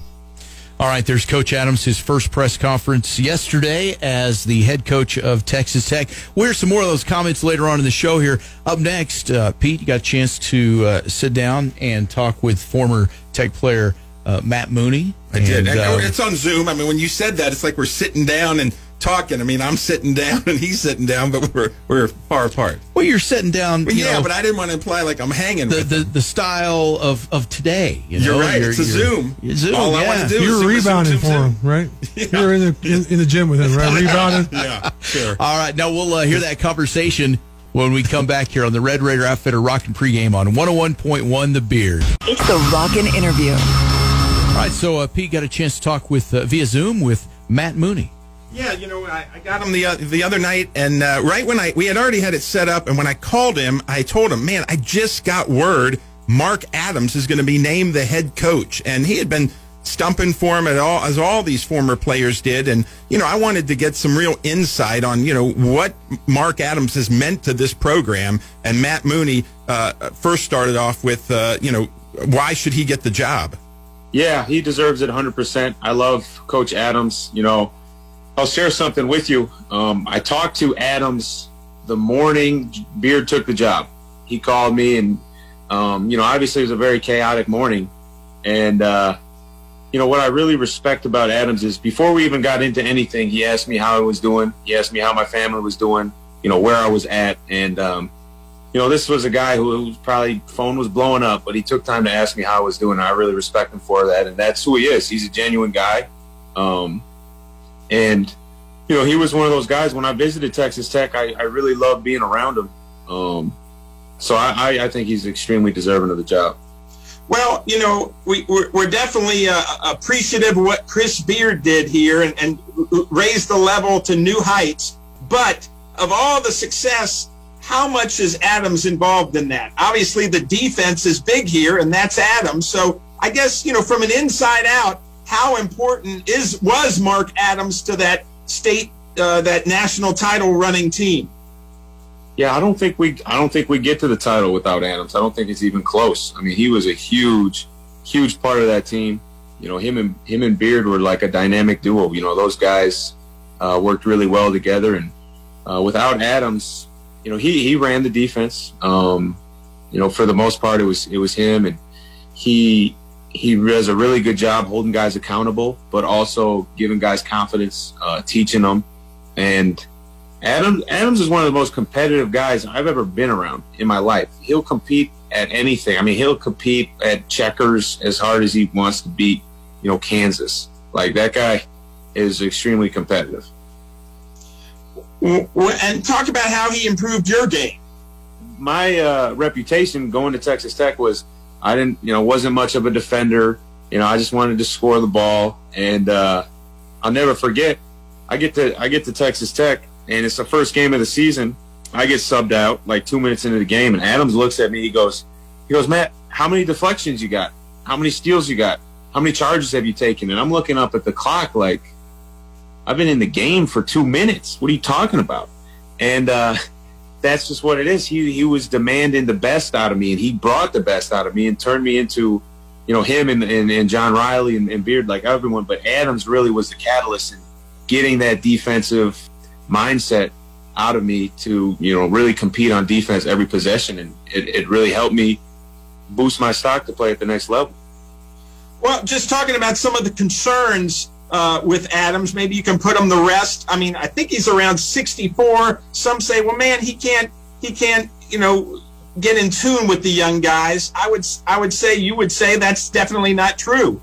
All right, there's Coach Adams, his first press conference yesterday as the head coach of Texas Tech. We'll hear some more of those comments later on in the show here. Up next, uh, Pete, you got a chance to uh, sit down and talk with former Tech player uh, Matt Mooney. I and, did. Uh, it's on Zoom. I mean, when you said that, it's like we're sitting down and talking. I mean, I'm sitting down <laughs> and he's sitting down, but we're we're far apart. Well, you're sitting down. Well, yeah, know, but I didn't want to imply like I'm hanging. The the, the, style of, of today. You are right. You're, it's a Zoom. Zoom. All yeah. I want to do you're is rebounding for him, right? <laughs> Yeah. You're in the in, in, the gym with him, right? Rebounding. <laughs> yeah, sure. All right, now we'll uh, hear that conversation when we come back here on the Red Raider Outfitter Rockin' Pregame on 101.1 The Beard. It's the Rockin' Interview. All right, so uh, Pete got a chance to talk with uh, via Zoom with Matt Mooney. Yeah, you know, I, I got him the uh, the other night, and uh, right when I we had already had it set up, and when I called him, I told him, "Man, I just got word Mark Adams is going to be named the head coach," and he had been stumping for him at all as all these former players did, and you know, I wanted to get some real insight on you know what Mark Adams has meant to this program, and Matt Mooney uh, first started off with uh, you know why should he get the job? Yeah, he deserves it 100%. I love Coach Adams. You know, I'll share something with you. Um, I talked to Adams the morning Beard took the job. He called me, and um, you know, obviously it was a very chaotic morning. And uh, you know what I really respect about Adams is before we even got into anything, he asked me how I was doing. He asked me how my family was doing. You know where I was at, and um, you know this was a guy who, who probably phone was blowing up, but he took time to ask me how I was doing. I really respect him for that, and that's who he is. He's a genuine guy. Um, and, you know, he was one of those guys when I visited Texas Tech, I, I really loved being around him. Um, so I, I, think he's extremely deserving of the job. Well, you know, we, we're, we're definitely uh, appreciative of what Chris Beard did here and, and raised the level to new heights. But of all the success, how much is Adams involved in that? Obviously, the defense is big here, and that's Adams. So I guess, you know, from an inside out, how important is was Mark Adams to that state uh, that national title running team? Yeah, I don't think we I don't think we get to the title without Adams. I don't think it's even close. I mean, he was a huge, huge part of that team. You know, him and him and Beard were like a dynamic duo. You know, those guys uh, worked really well together, and uh, without Adams, you know, he he ran the defense. Um, you know, for the most part, it was it was him, and he he does a really good job holding guys accountable, but also giving guys confidence, uh, teaching them. And Adams Adams is one of the most competitive guys I've ever been around in my life. He'll compete at anything. I mean, he'll compete at checkers as hard as he wants to beat, you know, Kansas. Like that guy is extremely competitive. And talk about how he improved your game. My uh, reputation going to Texas Tech was I didn't, you know, wasn't much of a defender. You know, I just wanted to score the ball, and uh, I'll never forget. I get to I get to Texas Tech, and it's the first game of the season. I get subbed out like two minutes into the game, and Adams looks at me. He goes, he goes, Matt, how many deflections you got? How many steals you got? How many charges have you taken? And I'm looking up at the clock like, I've been in the game for two minutes. What are you talking about? And uh, that's just what it is. He he was demanding the best out of me, and he brought the best out of me and turned me into, you know, him and and, and John Riley and, and Beard like everyone. But Adams really was the catalyst in getting that defensive mindset out of me to you know really compete on defense every possession, and it, it really helped me boost my stock to play at the next level. Well, just talking about some of the concerns uh, with Adams. Maybe you can put him the rest. I mean, I think he's around 64. Some say, well, man, he can't, he can't, you know, get in tune with the young guys. I would, I would say, you would say that's definitely not true.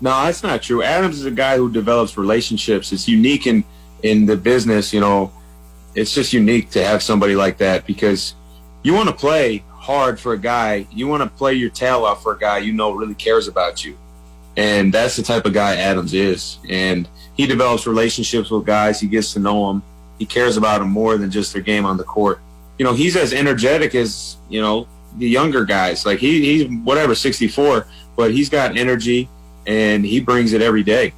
No, that's not true. Adams is a guy who develops relationships. It's unique in in the business. You know, it's just unique to have somebody like that because you want to play hard for a guy. You want to play your tail off for a guy you know really cares about you. And that's the type of guy Adams is. And he develops relationships with guys. He gets to know them. He cares about them more than just their game on the court. You know, he's as energetic as, you know, the younger guys. Like he, he's whatever, 64, but he's got energy and he brings it every day.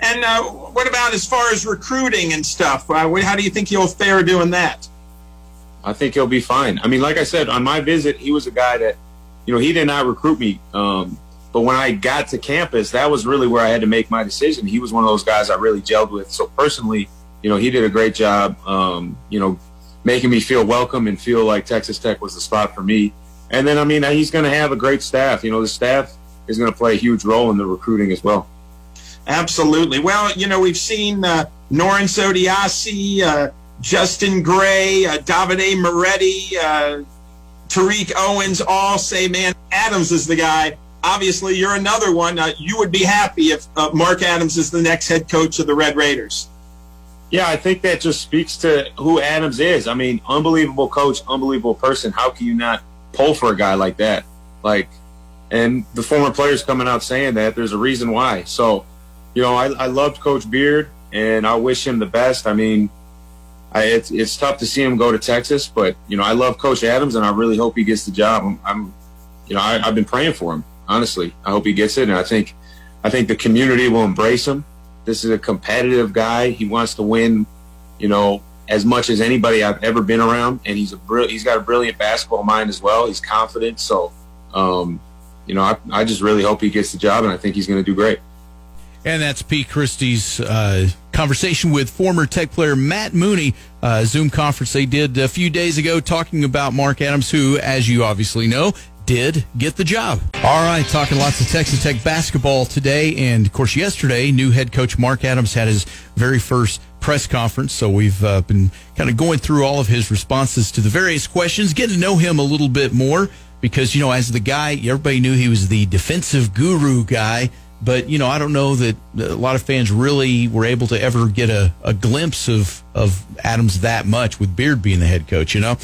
And uh, what about as far as recruiting and stuff? Uh, how do you think he'll fare doing that? I think he'll be fine. I mean, like I said, on my visit, he was a guy that, you know, he did not recruit me. Um, but when I got to campus, that was really where I had to make my decision. He was one of those guys I really gelled with. So personally, you know, he did a great job, um, you know, making me feel welcome and feel like Texas Tech was the spot for me. And then, I mean, he's going to have a great staff. You know, the staff is going to play a huge role in the recruiting as well. Absolutely. Well, you know, we've seen uh, Norense Odiase, uh, Justin Gray, uh, Davide Moretti, uh, Tariq Owens all say, man, Adams is the guy obviously you're another one. Uh, you would be happy if uh, Mark Adams is the next head coach of the Red Raiders. Yeah, I think that just speaks to who Adams is. I mean, unbelievable coach, unbelievable person. How can you not pull for a guy like that? Like, and the former players coming out saying that there's a reason why. So, you know, I, I loved Coach Beard, and I wish him the best. I mean, I, it's it's tough to see him go to Texas, but you know, I love Coach Adams, and I really hope he gets the job. I'm, I'm you know, I, I've been praying for him honestly. I hope he gets it, and I think I think the community will embrace him. This is a competitive guy. He wants to win, you know, as much as anybody I've ever been around, and he's a br- he's got a brilliant basketball mind as well. He's confident, so um, you know, I, I just really hope he gets the job, and I think he's going to do great. And that's Pete Christy's uh, conversation with former Tech player Matt Mooney, uh, Zoom conference they did a few days ago, talking about Mark Adams, who, as you obviously know, did get the job. All right, talking lots of Texas Tech basketball today. And of course, yesterday, new head coach Mark Adams had his very first press conference. So we've uh, been kind of going through all of his responses to the various questions, getting to know him a little bit more because, you know, as the guy, everybody knew he was the defensive guru guy. But, you know, I don't know that a lot of fans really were able to ever get a, a glimpse of, of Adams that much with Beard being the head coach, you know?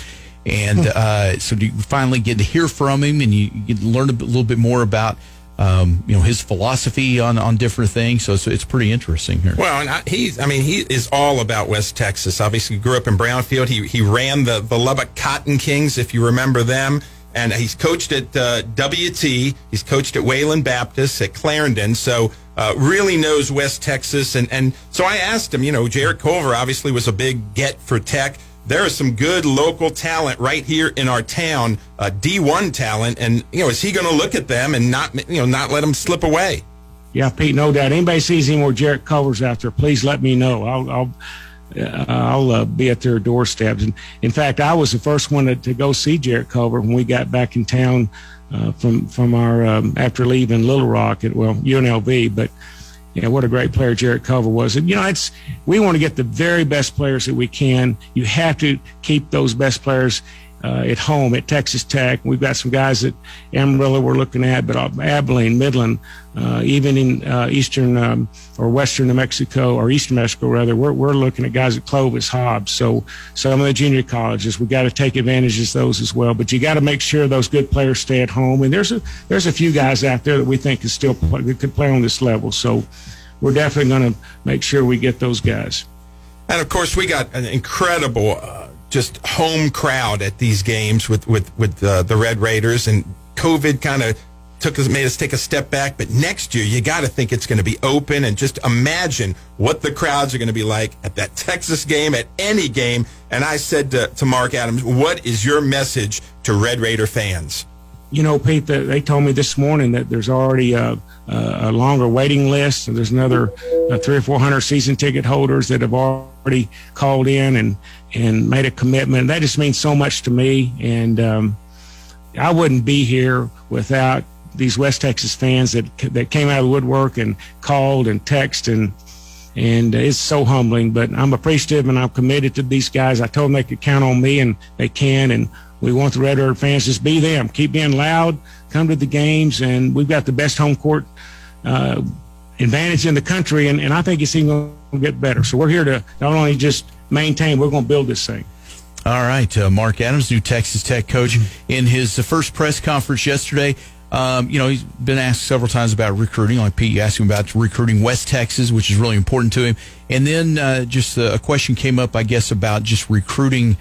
And uh, so you finally get to hear from him and you to learn a little bit more about um, you know his philosophy on, on different things. So it's, it's pretty interesting here. Well, and I, he's I mean he is all about West Texas. Obviously, grew up in Brownfield. He he ran the the Lubbock Cotton Kings, if you remember them. And he's coached at uh, WT. He's coached at Wayland Baptist at Clarendon. So uh, really knows West Texas. And and so I asked him. You know, Jarrett Culver obviously was a big get for Tech there is some good local talent right here in our town, uh, D1 talent, and you know, is he going to look at them and not you know not let them slip away? Yeah, Pete, no doubt. Anybody sees any more Jarrett Culvers out there, please let me know. I'll I'll, uh, I'll uh, be at their doorsteps. And in fact, I was the first one to, to go see Jarrett Culver when we got back in town uh, from from our um, after leaving Little Rock at well UNLV, but you know what a great player Jarrett Culver was. And you know, it's we want to get the very best players that we can. You have to keep those best players uh, at home at Texas Tech. We've got some guys at Amarillo we're looking at, but Abilene, Midland, uh, even in uh, eastern um, or western New Mexico or eastern Mexico rather, we're, we're looking at guys at Clovis, Hobbs. So some of the junior colleges, we got to take advantage of those as well. But you got to make sure those good players stay at home. And there's a there's a few guys out there that we think can still play, could play on this level. So we're definitely going to make sure we get those guys. And of course, we got an incredible, uh, just home crowd at these games with with with uh, the Red Raiders, and COVID kind of took us made us take a step back. But next year, you got to think it's going to be open, and just imagine what the crowds are going to be like at that Texas game, at any game. And I said to, to Mark Adams, "What is your message to Red Raider fans?" You know, Pete, they told me this morning that there's already a, a longer waiting list. And there's another uh, three or four hundred season ticket holders that have already called in and and made a commitment. That just means so much to me. And um, I wouldn't be here without these West Texas fans that that came out of the woodwork and called and texted and and it's so humbling. But I'm appreciative and I'm committed to these guys. I told them they could count on me, and they can. And we want the Red Raider fans just be them, keep being loud, come to the games, and we've got the best home court uh, advantage in the country, and, and I think it's even going to get better. So we're here to not only just maintain, we're going to build this thing. All right, uh, Mark Adams, new Texas Tech coach, in his uh, first press conference yesterday. Um, you know, he's been asked several times about recruiting. Like Pete, you asked him about recruiting West Texas, which is really important to him. And then uh, just uh, a question came up, I guess, about just recruiting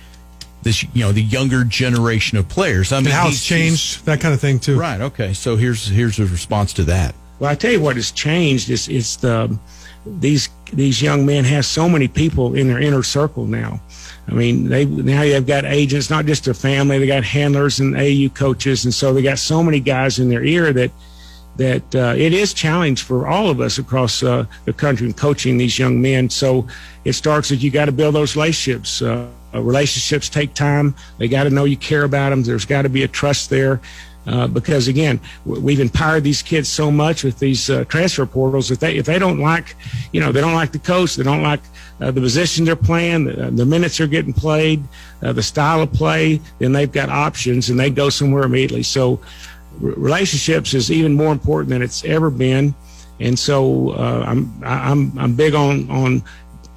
this, you know, the younger generation of players. I mean, and how it's changed, that kind of thing too. Right. Okay. So here's here's a response to that. Well, I tell you what has changed is it's the these these young men have so many people in their inner circle now. I mean, they now they've got agents, not just their family. They got handlers and AU coaches, and so they got so many guys in their ear that that uh, it is challenge for all of us across uh, the country in coaching these young men. So it starts that you got to build those relationships. Uh, uh, relationships take time. They got to know you care about them. There's got to be a trust there. Uh, because again, we've empowered these kids so much with these uh, transfer portals that they, if they don't like, you know, they don't like the coach, they don't like uh, the position they're playing, the, the minutes are getting played, uh, the style of play, then they've got options and they go somewhere immediately. So r- relationships is even more important than it's ever been. And so uh, I'm I'm I'm big on on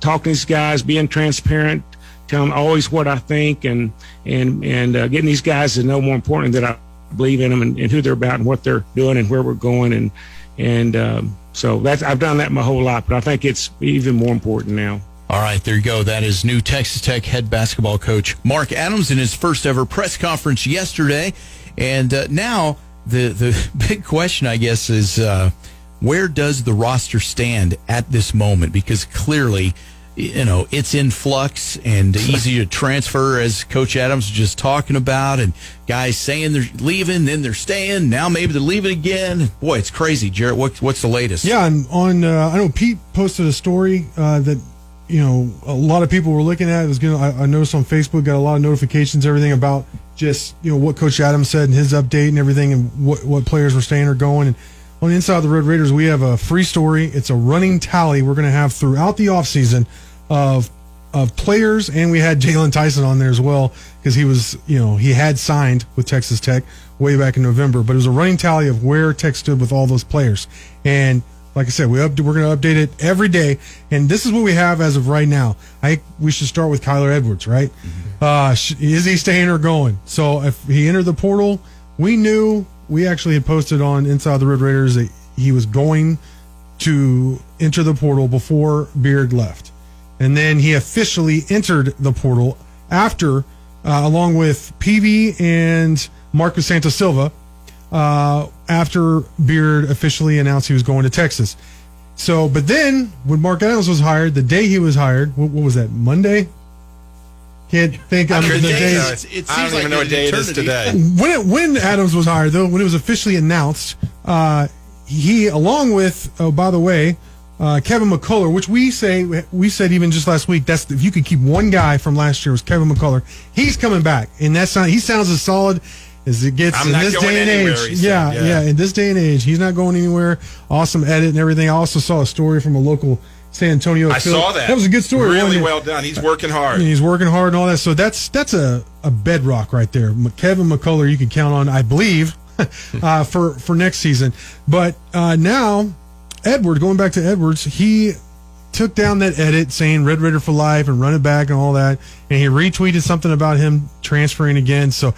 talking to these guys, being transparent, telling them always what I think, and and and uh, getting these guys to know more important that I believe in them and, and who they're about and what they're doing and where we're going and and um, so that's I've done that my whole life, but I think it's even more important now. All right, there you go. That is new Texas Tech head basketball coach Mark Adams in his first ever press conference yesterday. And uh, now the the <laughs> big question, I guess, is uh, where does the roster stand at this moment? Because clearly, you know, it's in flux and <laughs> easy to transfer, as Coach Adams was just talking about, and guys saying they're leaving, then they're staying. Now maybe they're leaving again. Boy, it's crazy. Jarrett, what, what's the latest? Yeah, and on uh, I know Pete posted a story uh, that you know a lot of people were looking at. It was gonna I, I noticed on Facebook got a lot of notifications, everything about just you know what Coach Adams said and his update and everything, and what what players were staying or going. And on the inside of the Red Raiders, we have a free story. It's a running tally we're going to have throughout the offseason of of players, and we had Jalen Tyson on there as well because he was, you know, he had signed with Texas Tech way back in November. But it was a running tally of where Tech stood with all those players, and like I said, we up, we're going to update it every day. And this is what we have as of right now. I we should start with Kyler Edwards, right? Uh, is he staying or going? So if he entered the portal, we knew we actually had posted on Inside the Red Raiders that he was going to enter the portal before Beard left. And then he officially entered the portal after, uh, along with Peavy and Marcus Santos Silva, uh, after Beard officially announced he was going to Texas. So, but then when Mark Adams was hired, the day he was hired, what, what was that, Monday? Can't think of the day, days. though. It's- it I don't seems even like know what an day it is eternity. today. When it, when Adams was hired, though, when it was officially announced, uh, he, along with, oh, by the way, uh, Kevin McCullar, which we say we said even just last week, that's if you could keep one guy from last year was Kevin McCullar. He's coming back, and that's not. He sounds as solid as it gets I'm in this day and age. Yeah, yeah. yeah, in this day and age, he's not going anywhere. Awesome edit and everything. I also saw a story from a local San Antonio. I affiliate. saw that. That was a good story. Really well done. He's working hard. He's working hard and all that. So that's that's a, a bedrock right there. Kevin McCullar, you can count on, I believe, <laughs> uh, for for next season. But uh, now, Edward, going back to Edwards, he took down that edit saying Red Raider for life and run it back and all that, and he retweeted something about him transferring again. So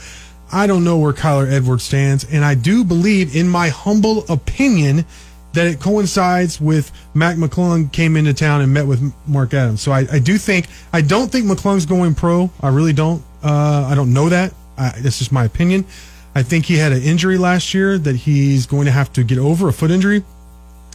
I don't know where Kyler Edwards stands, and I do believe, in my humble opinion, that it coincides with Mac McClung came into town and met with Mark Adams. So I, I do think I don't think McClung's going pro. I really don't. Uh, I don't know that. I, that's just my opinion. I think he had an injury last year that he's going to have to get over a foot injury.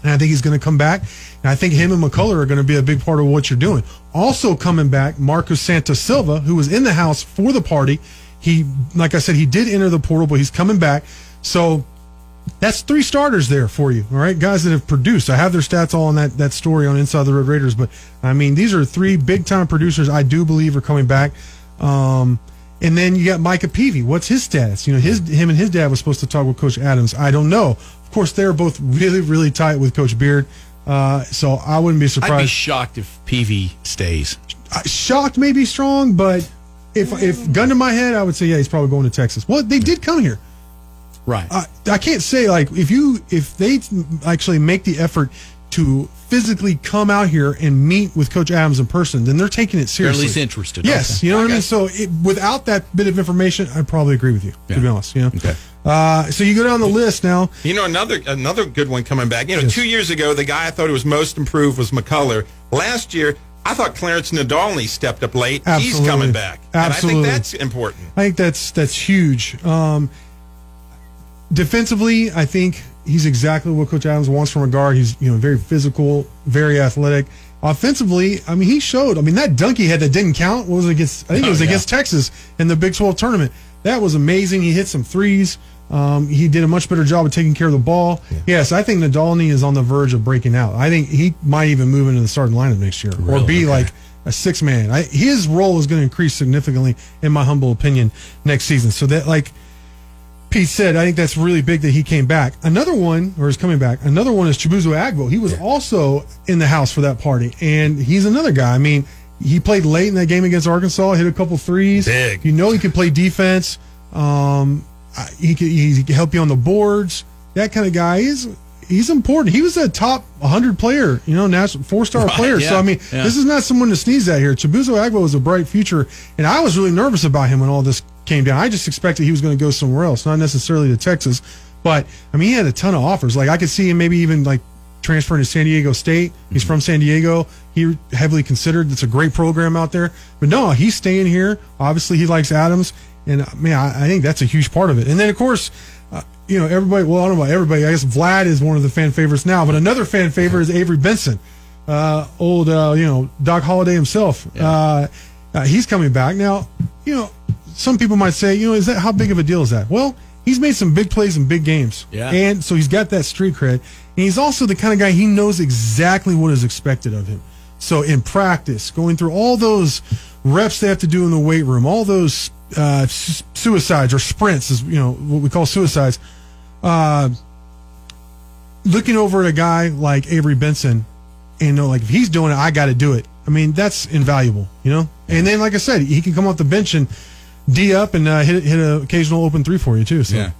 And I think he's going to come back. And I think him and McCullar are going to be a big part of what you're doing. Also coming back, Marcus Santos Silva, who was in the house for the party. He, like I said, he did enter the portal, but he's coming back. So that's three starters there for you. All right, guys that have produced. I have their stats all on that that story on Inside the Red Raiders. But I mean, these are three big time producers. I do believe are coming back. Um, and then you got Micah Peavy. What's his status? You know, his him and his dad was supposed to talk with Coach Adams. I don't know. Of course, they're both really really tight with Coach Beard. Uh, so I wouldn't be I'd be surprised. shocked if Peavy stays. Uh, shocked may be strong, but if if gun to my head, I would say yeah, he's probably going to Texas. Well, they did come here. Right. I, I can't say like if you if they actually make the effort to physically come out here and meet with Coach Adams in person, then they're taking it They're at seriously. least interested. Yes, Okay. you know what I mean. So it, without that bit of information, I probably agree with you. To be honest, you know. Okay. Uh, so you go down the list now. You know, another another good one coming back. You know, Yes. two years ago, the guy I thought was most improved was McCullar. Last year, I thought Clarence Nadolny stepped up late. He's coming back. Absolutely. And I think that's important. I think that's that's huge. Um, defensively, I think he's exactly what Coach Adams wants from a guard. He's you know very physical, very athletic. Offensively, I mean, he showed. I mean, that dunk he had that didn't count what was it against. I think it Oh, was yeah. against Texas in the Big 12 tournament. That was amazing. He hit some threes. Um, he did a much better job of taking care of the ball. Yes, I think Nadolny is on the verge of breaking out. I think he might even move into the starting lineup next year, or be Okay. like a six man. I, his role is going to increase significantly, in my humble opinion, next season. So that, like Pete said, I think that's really big that he came back. Another one, or is coming back. Another one is Chibuzo Agbo. He was also in the house for that party, and he's another guy. I mean, he played late in that game against Arkansas, hit a couple threes. Big. You know, he can play defense. Um, He can, he can help you on the boards. That kind of guy is. He's important. He was a top 100 player, you know, national four star Right, player. So I mean, yeah. this is not someone to sneeze at here. Chibuzo Agbo was a bright future, and I was really nervous about him when all this came down. I just expected he was going to go somewhere else, not necessarily to Texas, but I mean, he had a ton of offers. Like I could see him maybe even like transferring to San Diego State. He's mm-hmm. from San Diego. He heavily considered. It's a great program out there, but no, he's staying here. Obviously, he likes Adams, and uh, man, I, I think that's a huge part of it. And then of course. Uh, you know, everybody, well, I don't know about everybody. I guess Vlad is one of the fan favorites now, but another fan favorite is Avery Benson uh, old, uh, you know, Doc Holliday himself. Uh, uh, he's coming back now. You know, some people might say, you know, is that how big of a deal is that? Well, he's made some big plays in big games, Yeah. and so he's got that street cred, and he's also the kind of guy he knows exactly what is expected of him. So in practice, going through all those reps they have to do in the weight room, all those uh, su- suicides or sprints, is you know what we call suicides. Uh, looking over at a guy like Avery Benson and you know, like if he's doing it, I got to do it. I mean, that's invaluable, you know. And then, like I said, he can come off the bench and d up and uh, hit hit an occasional open three for you too. So Yeah.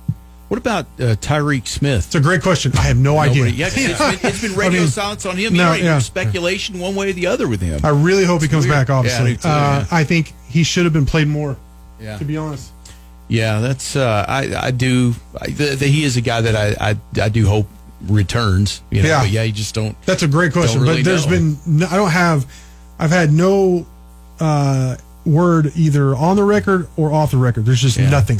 What about uh, Tyreek Smith? it's a great question. I have no idea. Nobody- Yeah, 'cause it's been, it's been <laughs> radio I mean, silence on him. no, know, yeah. speculation one way or the other with him. I really hope he comes weird. back. Yeah, I Obviously, too, uh, yeah. I think he should have been played more. Yeah. To be honest, Yeah, that's uh, I I do. I, the, the, he is a guy that I, I I do hope returns. You know, Yeah. but yeah, you just don't. that's a great question. Really but there's know. been no, I don't have. I've had no uh, word either on the record or off the record. There's just Yeah. nothing.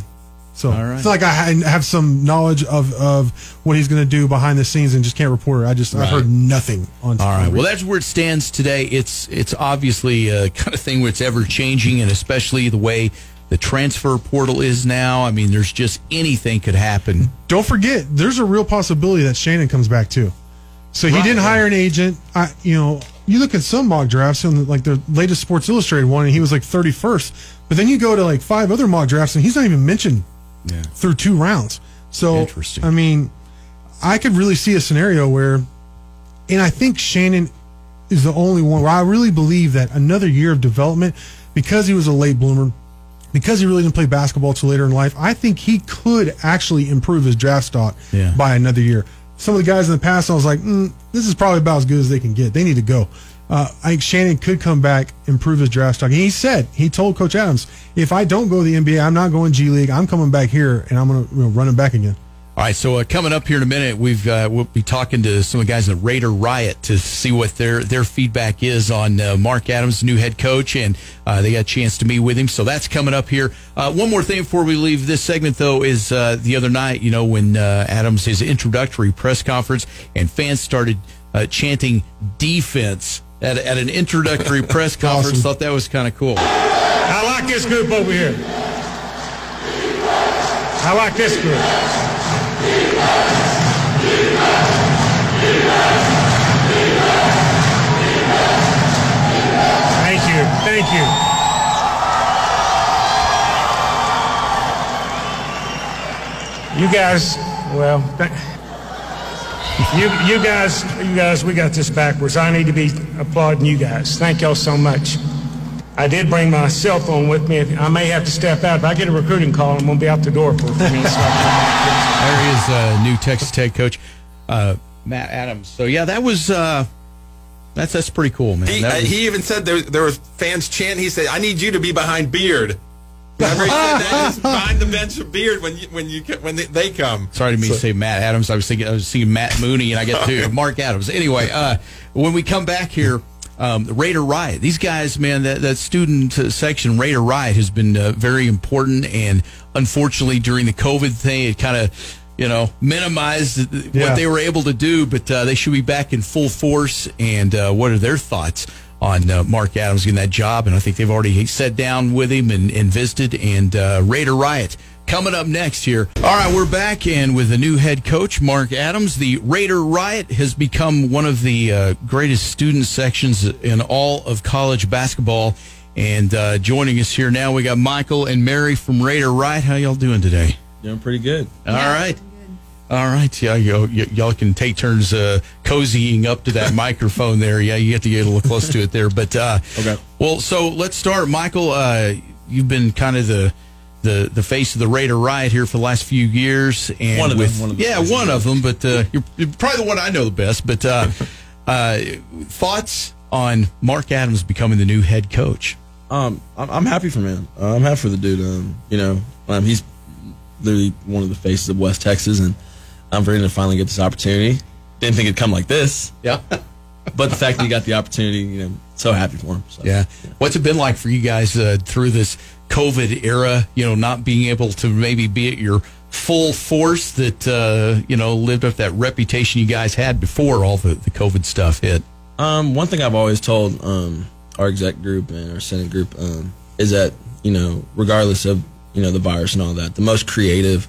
So right. it's not like I have some knowledge of, of what he's going to do behind the scenes and just can't report it. I just I've heard nothing on. All right. Well, that's where it stands today. It's it's obviously a kind of thing where it's ever changing, and especially the way the transfer portal is now. I mean, there's just anything could happen. don't forget, there's a real possibility that Shannon comes back too. So he Right. didn't hire an agent. I, you know, you look at some mock drafts and like the latest Sports Illustrated one, and he was like 31st. But then you go to like five other mock drafts, and he's not even mentioned through two rounds. So, Interesting. I mean, I could really see a scenario where, and I think Shannon is the only one where I really believe that another year of development, because he was a late bloomer, because he really didn't play basketball till later in life, I think he could actually improve his draft stock Yeah. by another year. Some of the guys in the past, I was like, mm, this is probably about as good as they can get. They need to go. Uh, I think Shannon could come back, improve his draft stock. And he said, he told Coach Adams, if I don't go to the NBA, I'm not going G League. I'm coming back here and I'm going to you know, run it back again. All right, so uh, coming up here in a minute, we've uh, we'll be talking to some of the guys in the Raider Riot to see what their their feedback is on uh, Mark Adams, new head coach, and uh, they got a chance to meet with him. So that's coming up here. Uh, one more thing before we leave this segment, though, is uh, the other night, you know, when uh, Adams his introductory press conference and fans started uh, chanting defense at, at an introductory <laughs> press conference. Thought that was kind of cool. I like this group over here. I like this group. Thank you. You guys, well, you you guys, you guys, we got this backwards. I need to be applauding you guys. Thank y'all so much. I did bring my cell phone with me. I may have to step out. If I get a recruiting call, I'm going to be out the door for a few minutes. There is uh, new Texas Tech coach uh, Matt Adams. So yeah, that was uh, that's that's pretty cool, man. He, That uh, he even said there, there was fans chant. He said, "I need you to be behind Beard." Remember he said that? <laughs> Just behind the bench of Beard when you when you when they, they come. Sorry to me to say Matt Adams. I was thinking I was seeing Matt Mooney, and I get to <laughs> Mark Adams. Anyway, uh, when we come back here, um, Raider Riot. These guys, man, that that student uh, section Raider Riot has been uh, very important, and unfortunately during the COVID thing, it kind of you know minimized Yeah. what they were able to do. But uh, they should be back in full force. And uh, what are their thoughts? On uh, Mark Adams getting that job, and I think they've already sat down with him and, and visited. And uh, Raider Riot coming up next here. All right, we're back, and with the new head coach, Mark Adams, the Raider Riot has become one of the uh, greatest student sections in all of college basketball. And uh, joining us here now, we got Michael and Mary from Raider Riot. How y'all doing today? Doing pretty good. All right. All right, yeah, y'all, y- y'all can take turns uh, cozying up to that <laughs> microphone there. Yeah, you have to get a little close to it there. But uh, Okay. well, so let's start, Michael. Uh, you've been kind of the the the face of the Raider Riot here for the last few years, and One of them, one of the yeah, faces. one of them. But uh, <laughs> you're, you're probably the one I know the best. But uh, <laughs> uh, thoughts on Mark Adams becoming the new head coach? Um, I'm, I'm happy for him. Uh, I'm happy for the dude. Um, you know, um, he's literally one of the faces of West Texas, and I'm ready to finally get this opportunity. Didn't think it'd come like this, Yeah. <laughs> but the fact that he got the opportunity, you know, so happy for him. So. Yeah. What's it been like for you guys uh, through this COVID era? You know, not being able to maybe be at your full force that, uh, you know, lived up that reputation you guys had before all the, the COVID stuff hit. Um, one thing I've always told um, our exec group and our senate group um, is that you know, regardless of you know the virus and all that, the most creative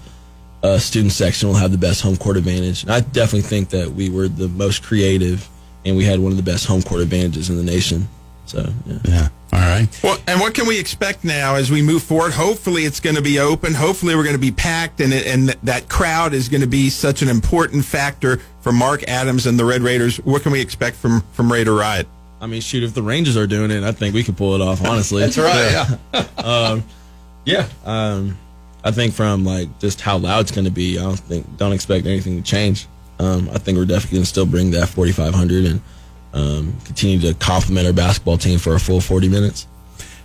uh, student section will have the best home court advantage. And I definitely think that we were the most creative, and we had one of the best home court advantages in the nation. So yeah. Yeah. All right. Well, and what can we expect now as we move forward? Hopefully, it's going to be open. Hopefully, we're going to be packed, and it, and that crowd is going to be such an important factor for Mark Adams and the Red Raiders. What can we expect from from Raider Riot? I mean, shoot, if the Rangers are doing it, I think we could pull it off. Honestly, <laughs> That's right. Yeah. <laughs> um, yeah. Um, I think from like just how loud it's going to be, I don't think don't expect anything to change. Um, I think we're definitely going to still bring that 4,500 and um, continue to complement our basketball team for a full 40 minutes.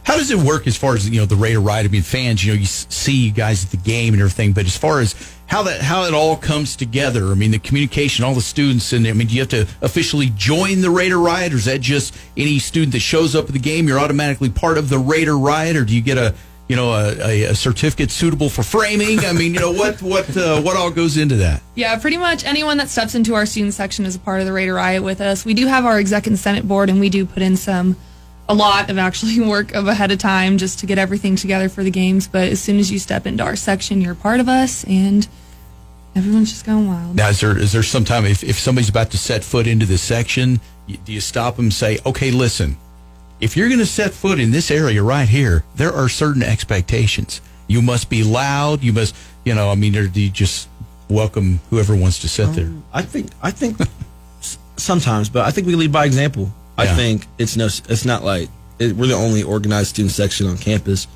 How does it work as far as you know the Raider Riot? I mean, fans, you know, you see you guys at the game and everything, but as far as how that how it all comes together, I mean, the communication, all the students, and I mean, do you have to officially join the Raider Riot, or is that just any student that shows up at the game, you're automatically part of the Raider Riot, or do you get a you know a, a, certificate suitable for framing? I mean, you know what what uh, what all goes into that? Yeah, pretty much anyone that steps into our student section is a part of the Raider Riot with us. We do have our exec and senate board, and we do put in some, a lot of actually <laughs> work of ahead of time just to get everything together for the games. But as soon as you step into our section, you're part of us, and everyone's just going wild. Now, is there is there some time if, if somebody's about to set foot into this section, do you stop them and say, okay, listen, if you're going to set foot in this area right here, there are certain expectations. You must be loud. You must, you know, I mean, or do you just welcome whoever wants to sit there? I think I think sometimes, but I think we lead by example. I Yeah. think it's no, it's not like it, we're the only organized student section on campus,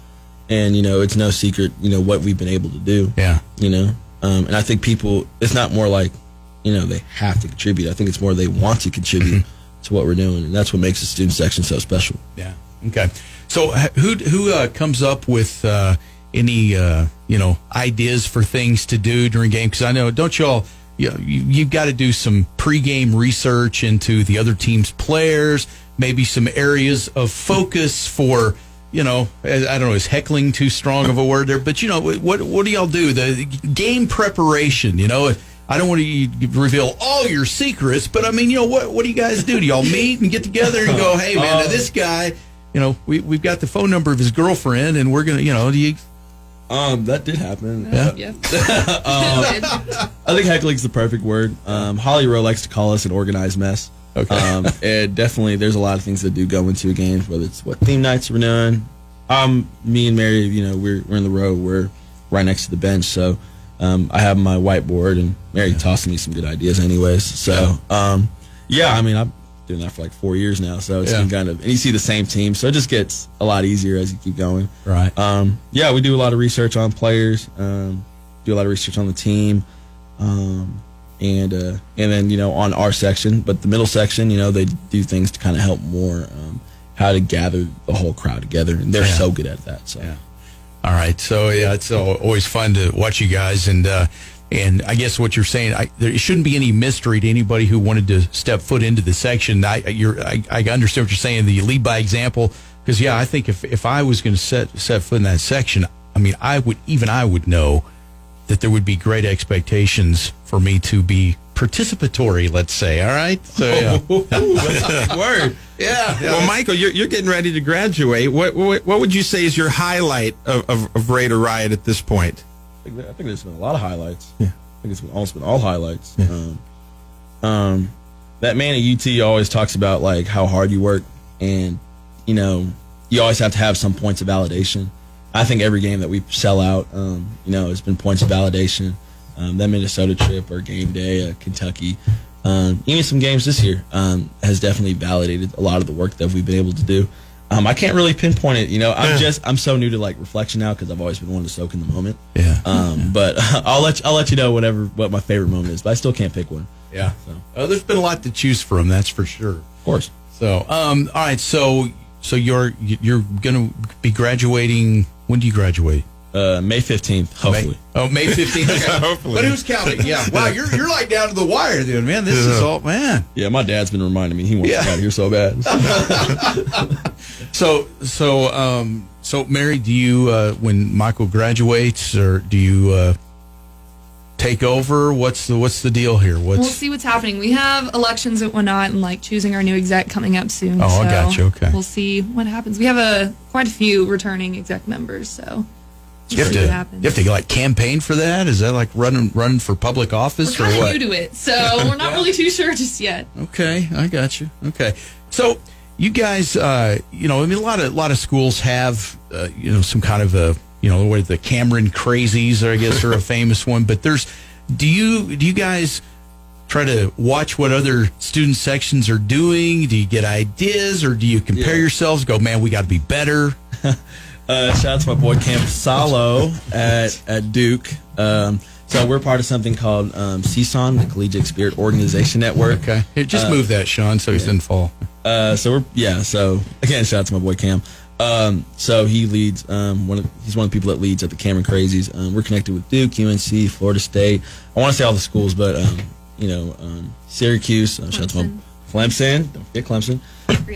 and you know it's no secret, you know what we've been able to do. Yeah, you know, um, and I think people, it's not more like, you know, they have to contribute. I think it's more they want to contribute <laughs> to what we're doing, and that's what makes the student section so special. Yeah. Okay. So who who uh, comes up with uh, any uh, you know ideas for things to do during game? Because I know don't y'all you know, you, you've got to do some pregame research into the other team's players, maybe some areas of focus for. You know, I I don't know. Is heckling too strong of a word there? But you know, what what do y'all do? The game preparation. You know, I don't want to reveal all your secrets, but I mean, you know, what what do you guys do? Do y'all meet and get together and go, hey man, Uh, this guy, you know, we we've got the phone number of his girlfriend, and we're gonna, you know, do you? Um, that did happen. Yeah. Yeah. <laughs> um, <laughs> I think heckling's the perfect word. Um, Holly Rowe likes to call us an organized mess. Okay. Um, and definitely, there's a lot of things that do go into a game, whether it's what theme nights we're doing. Um, me and Mary, you know, we're we're in the row. We're right next to the bench, so um, I have my whiteboard, and Mary tossing me some good ideas, anyways. So, um, yeah, I mean, I've been doing that for like four years now, so it's Yeah. been kind of, and you see the same team, so it just gets a lot easier as you keep going. Right. Um, yeah, we do a lot of research on players. Um, do a lot of research on the team, um, and uh, and then you know on our section. But the middle section, you know, they do things to kind of help more um, how to gather the whole crowd together, and they're Yeah. so good at that. So All right. So yeah, it's always fun to watch you guys, and uh, and I guess what you're saying, I, there shouldn't be any mystery to anybody who wanted to step foot into the section. I you're, I, I understand what you're saying. You lead by example, because yeah, I think if if I was going to set set foot in that section, I mean, I would even I would know that there would be great expectations for me to be participatory. Let's say, all right. So yeah. <laughs> <laughs> Word. Yeah. Well, Michael, you're, you're getting ready to graduate. What, what what would you say is your highlight of, of, of Raider Riot at this point? I think, I think there's been a lot of highlights. Yeah. I think it's been, almost been all highlights. Um, um, that man at UT always talks about like how hard you work, and you know you always have to have some points of validation. I think every game that we sell out, um, you know, has been points of validation. Um, that Minnesota trip or game day, uh, Kentucky, um, even some games this year um, has definitely validated a lot of the work that we've been able to do. Um, I can't really pinpoint it. You know, I'm Yeah. just I'm so new to like reflection now because I've always been wanting to soak in the moment. Yeah. Um, but <laughs> I'll let you, I'll let you know whatever what my favorite moment is. But I still can't pick one. Yeah. Uh, there's been a lot to choose from. That's for sure. Of course. So, um, all right. So, so you're you're going to be graduating. When do you graduate? Uh, May fifteenth, hopefully. May, oh, May fifteenth. Okay. <laughs> Hopefully. But who's counting? Yeah. Wow. You're you're like down to the wire, then, man. This is all man. Yeah, my dad's been reminding me he wants Yeah. to get out of here so bad. <laughs> So so um so Mary, do you uh, when Michael graduates, or do you uh, take over? What's the what's the deal here? What's We'll see what's happening. We have elections and whatnot, and like choosing our new exec coming up soon. Oh, I got you. Okay. We'll see what happens. We have a quite a few returning exec members, so you have to what you have to like campaign for that? Is that like running running for public office we're or kind what? of new to it, so <laughs> we're not really too sure just yet. Okay, I got you. Okay, so you guys, uh, you know, I mean, a lot of a lot of schools have, uh, you know, some kind of a, you know, what the Cameron crazies, I guess, are a <laughs> famous one. But there's, do you do you guys try to watch what other student sections are doing? Do you get ideas, or do you compare yourselves? Go, man, we got to be better. <laughs> Uh, shout out to my boy Camp Salo at at Duke. Um, so we're part of something called um, CSON, the Collegiate Spirit Organization Network. Okay, Here, just Uh, move that, Sean, so he doesn't fall. Uh, so we're yeah. So again, shout out to my boy Cam. Um, so he leads um, one of he's one of the people that leads at the Cameron Crazies. Um, we're connected with Duke, UNC, Florida State. I want to say all the schools, but um, you know um, Syracuse. Uh, shout out to my Clemson. Don't forget Clemson.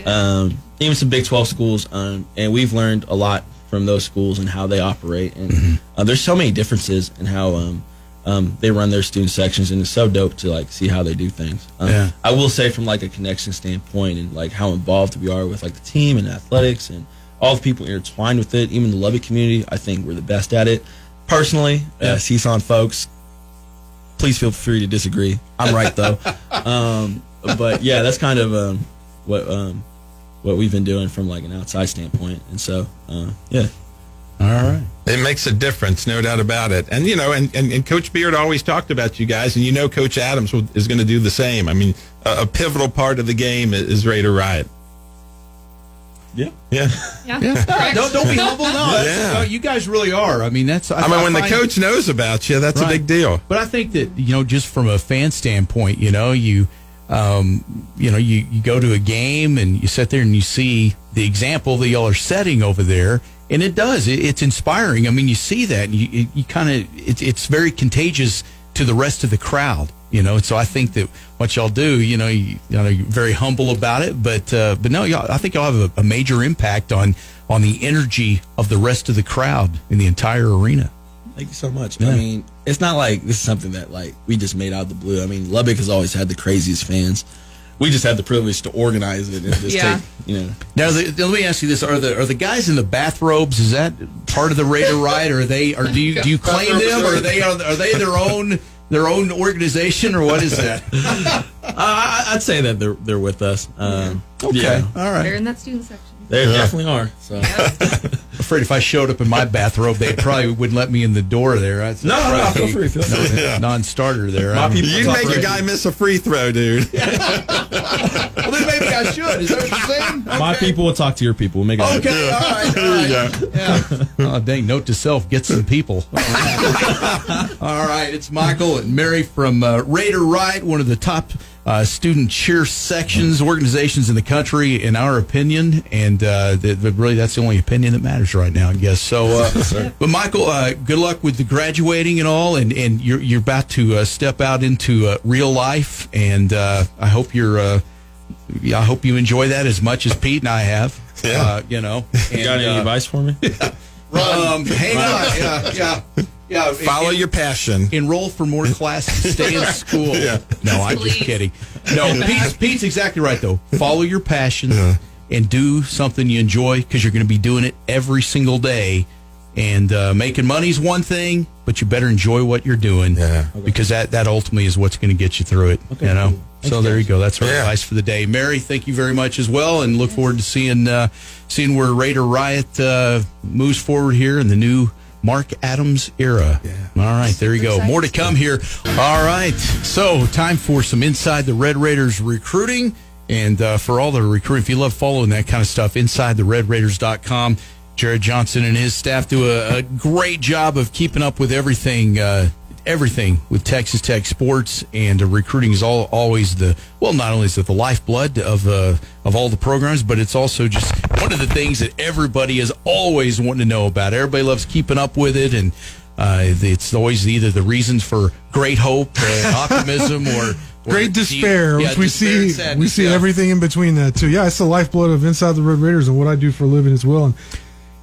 Um, even some Big Twelve schools, um, and we've learned a lot from those schools and how they operate. And uh, there's so many differences in how um, um, they run their student sections, and it's so dope to like see how they do things. Um, Yeah. I will say from like a connection standpoint and like how involved we are with like the team and athletics and all the people intertwined with it, even the Lubbock community, I think we're the best at it. Personally, uh, CSON folks, please feel free to disagree. I'm right though. <laughs> um, but yeah, that's kind of um, what um, what we've been doing from like an outside standpoint, and so uh, yeah. All right. It makes a difference, no doubt about it. And you know, and, and, and Coach Beard always talked about you guys, and you know, Coach Adams will, is going to do the same. I mean, a, a pivotal part of the game is, is Raider Riot. Yeah, yeah, Yeah. <laughs> don't, don't be <laughs> humble. No, Yeah. no, you guys really are. I mean, that's. I, mean, when the find- coach knows about you, that's a big deal. But I think that you know, just from a fan standpoint, you know, you, um, you know, you, you go to a game and you sit there and you see the example that y'all are setting over there, and it does. It, it's inspiring. I mean, you see that, and you, you kind of, it, it's very contagious to the rest of the crowd. You know, so I think that what y'all do, you know, you, you know, you're very humble about it, but uh, but no, y'all, I think y'all have a, a major impact on on the energy of the rest of the crowd in the entire arena. Thank you so much. Yeah. I mean, it's not like this is something that like we just made out of the blue. I mean, Lubbock has always had the craziest fans. We just had the privilege to organize it and just Yeah. take, you know. Now, the, let me ask you this: Are the are the guys in the bathrobes? Is that part of the Raider <laughs> Riot, or are they? Or do you do you claim them, or are they are, are they their own their own organization, or what is that? <laughs> I, I'd say that they're they're with us. Um, Okay, yeah, all They're in that student section. they definitely are. So <laughs> Afraid if I showed up in my bathrobe, they probably <laughs> wouldn't let me in the door there. I'd No, no, no, free, feel free. No, <laughs> non-starter there. My I don't- people- You'd make a guy miss a free throw, dude. <laughs> well, then maybe I should. Is that what you're saying? my people will talk to your people. We'll make it happen. Okay, all right, all right. Yeah. Oh, dang, note to self, get some people. All right, All right, it's Michael and Mary from uh, Raider Riot, one of the top uh, student cheer sections, organizations in the country, in our opinion. And uh, that that really, that's the only opinion that matters right now, I guess. So, uh, <laughs> but Michael, uh, good luck with the graduating and all. And, and you're, you're about to uh, step out into uh, real life. And uh, I hope you're. Uh, I hope you enjoy that as much as Pete and I have. Yeah. Uh, you know, <laughs> You got any uh, advice for me? <laughs> um, hang on. Yeah, yeah, yeah. Follow your passion. Enroll for more <laughs> classes. Stay in school. Yeah. No, I'm just kidding. No, <laughs> Pete's, Pete's exactly right though. Follow your passion and do something you enjoy because you're going to be doing it every single day. And uh, making is one thing, but you better enjoy what you're doing. Yeah. Because that, that ultimately is what's going to get you through it. you know. cool. Thanks, so there you go. That's our Yeah. advice for the day. Mary, thank you very much as well, and look forward to seeing uh, seeing where Raider Riot uh, moves forward here in the new Mark Adams era. Yeah. All right, there you go. More to come here. All right, so time for some inside the Red Raiders recruiting. And uh, for all the recruiting, if you love following that kind of stuff, inside the Red redraiders.com. Jared Johnson and his staff do a, a great job of keeping up with everything, uh, everything with Texas Tech sports, and uh, recruiting is all, always the well. Not only is it the lifeblood of uh, of all the programs, but it's also just one of the things that everybody is always wanting to know about. Everybody loves keeping up with it, and uh, it's always either the reasons for great hope, <laughs> optimism, or, Great despair, yeah, which we despair see. we see yeah. everything in between that too. Yeah, it's the lifeblood of Inside the Red Raiders and what I do for a living as well. And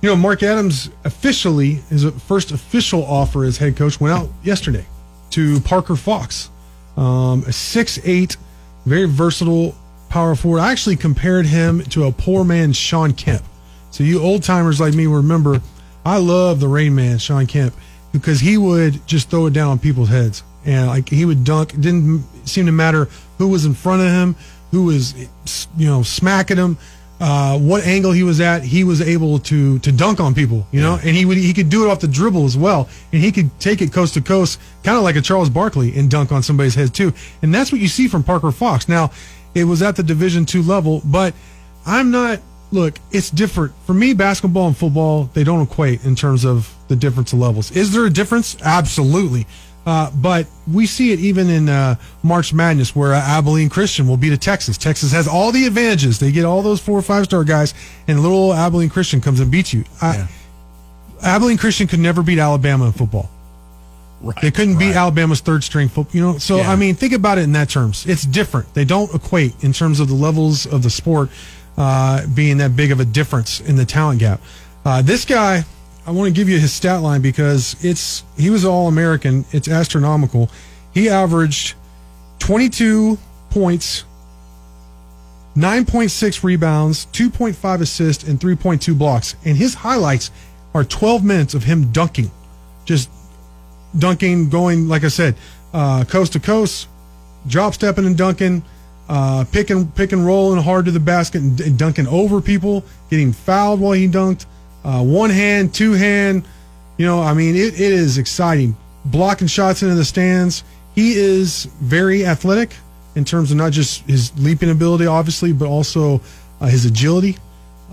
you know, Mark Adams officially his first official offer as head coach went out yesterday to Parker Fox, um, a six eight, very versatile power forward. I actually compared him to a poor man, Shawn Kemp. So you old timers like me remember, I love the Rain Man Shawn Kemp because he would just throw it down on people's heads and like he would dunk. It didn't seem to matter who was in front of him, who was you know smacking him, uh, what angle he was at. He was able to to dunk on people, you know, and he would he could do it off the dribble as well, and he could take it coast to coast, kind of like a Charles Barkley, and dunk on somebody's head too. And that's what you see from Parker Fox. Now, it was at the Division two level, but I'm not. Look, it's different for me. Basketball and football they don't equate in terms of the difference of levels. Is there a difference? Absolutely. Uh, but we see it even in uh, March Madness, where uh, Abilene Christian will beat a Texas. Texas has all the advantages; they get all those four or five star guys, and little Abilene Christian comes and beats you. I, Abilene Christian could never beat Alabama in football. Right, They couldn't beat Alabama's third string football. You know, so Yeah. I mean, think about it in that terms. It's different. They don't equate in terms of the levels of the sport uh, being that big of a difference in the talent gap. Uh, this guy, I want to give you his stat line because it's he was all American. It's astronomical. He averaged 22 points, 9.6 rebounds, 2.5 assists, and 3.2 blocks. And his highlights are 12 minutes of him dunking, just dunking, going like I said, uh, coast to coast, drop stepping and dunking, uh, pick and pick and rolling hard to the basket and, and dunking over people, getting fouled while he dunked, uh, one hand, two hand, You know, I mean, it, it is exciting. Blocking shots into the stands. He is very athletic in terms of not just his leaping ability, obviously, but also uh, his agility.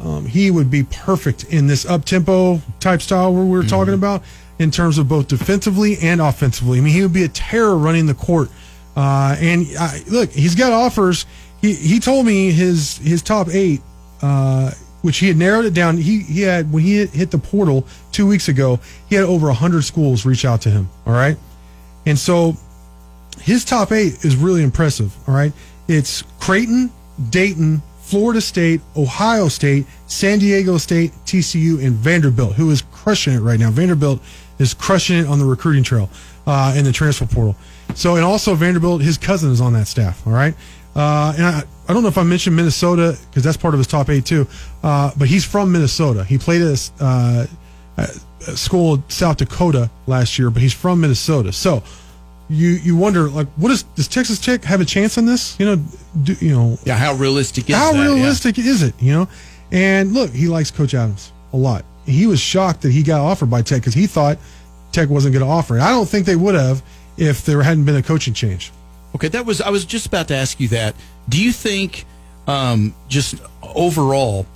Um, he would be perfect in this up tempo type style where we were talking about in terms of both defensively and offensively. I mean, he would be a terror running the court. Uh, and uh, look, he's got offers. He he told me his his top eight, uh, which he had narrowed it down. He he had when he hit, hit the portal two weeks ago, he had over hundred schools reach out to him. All right, and so his top eight is really impressive. All right, it's Creighton, Dayton, Florida State, Ohio State, San Diego State, TCU, and Vanderbilt, who is crushing it right now. Vanderbilt is crushing it on the recruiting trail uh, in the transfer portal. So, and also Vanderbilt, his cousin is on that staff. All right. Uh, and I, I don't know if I mentioned Minnesota because that's part of his top eight too. Uh, but he's from Minnesota. He played at a, uh, a school in South Dakota last year, but he's from Minnesota. So you you wonder like, what is does Texas Tech have a chance on this? You know, do, you know, Yeah, how realistic is how that? Yeah. realistic is it? You know, and look, he likes Coach Adams a lot. He was shocked that he got offered by Tech because he thought Tech wasn't going to offer it. I don't think they would have if there hadn't been a coaching change. Okay, that was I was just about to ask you that. Do you think um, just overall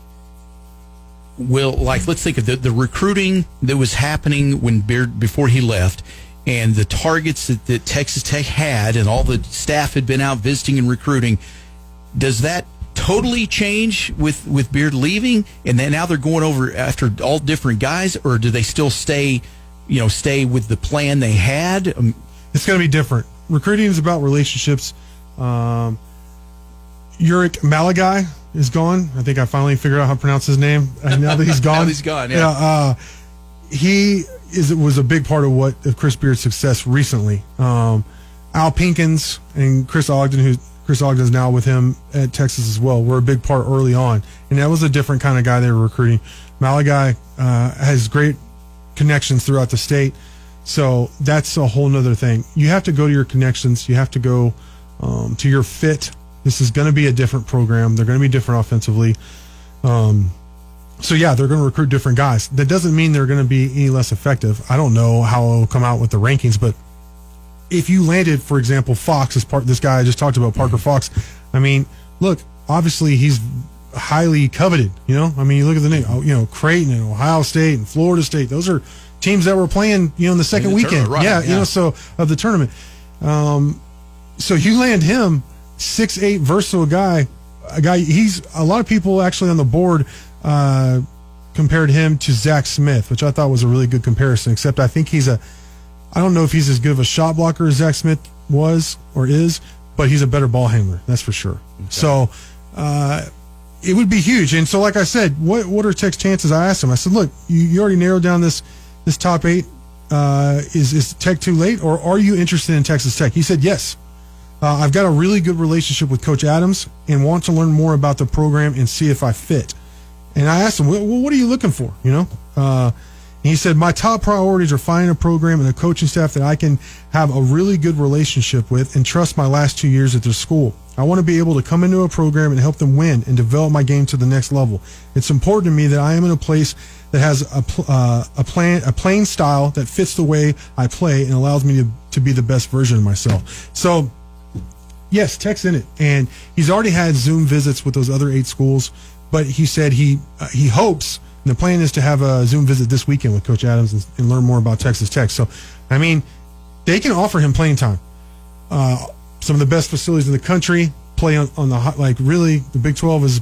will like let's think of the, the recruiting that was happening when Beard before he left and the targets that, that Texas Tech had and all the staff had been out visiting and recruiting does that totally change with with Beard leaving and then now they're going over after all different guys or do they still stay you know stay with the plan they had um, It's going to be different. Recruiting is about relationships. Um, Ulric Maligi is gone. I think I finally figured out how to pronounce his name. Uh, now that he's <laughs> gone, Now he's gone, yeah. uh, he is was a big part of what of Chris Beard's success recently. Um, Al Pinkins and Chris Ogden, who Chris Ogden's now with him at Texas as well, We're a big part early on, and that was a different kind of guy they were recruiting. Maligi uh, has great connections throughout the state. So that's a whole nother thing. You have to go to your connections. You have to go um, to your fit. This is going to be a different program. They're going to be different offensively. Um, so yeah, they're going to recruit different guys. That doesn't mean they're going to be any less effective. I don't know how it'll come out with the rankings, but if you landed, for example, Fox as part this guy I just talked about, Parker Fox. I mean, look, obviously he's highly coveted. You know, I mean, you look at the name. You know, Creighton and Ohio State and Florida State. Those are teams that were playing. You know, in the second the weekend. right, yeah, you know, so of the tournament. Um, so you land him six eight versatile guy. A guy. He's a lot of people actually on the board. Uh, compared him to Zach Smith, which I thought was a really good comparison. Except I think he's a, I don't know if he's as good of a shot blocker as Zach Smith was or is, but he's a better ball handler. That's for sure. So, uh, it would be huge. And so, like I said, what what are Tech's chances? I asked him. I said, look, you, you already narrowed down this this top eight. Uh, is is Tech too late, or are you interested in Texas Tech? He said yes. Uh, I've got a really good relationship with Coach Adams and want to learn more about the program and see if I fit. And I asked him, well, what are you looking for? You know, uh, he said, my top priorities are finding a program and a coaching staff that I can have a really good relationship with and trust my last two years at their school. I want to be able to come into a program and help them win and develop my game to the next level. It's important to me that I am in a place that has a, uh, a plan, a playing style that fits the way I play and allows me to, to be the best version of myself. So, yes, Tech's in it, and he's already had Zoom visits with those other eight schools. But he said he uh, he hopes and the plan is to have a Zoom visit this weekend with Coach Adams and, and learn more about Texas Tech. So, I mean, they can offer him playing time. Uh, some of the best facilities in the country play on, on the high, like really the Big Twelve is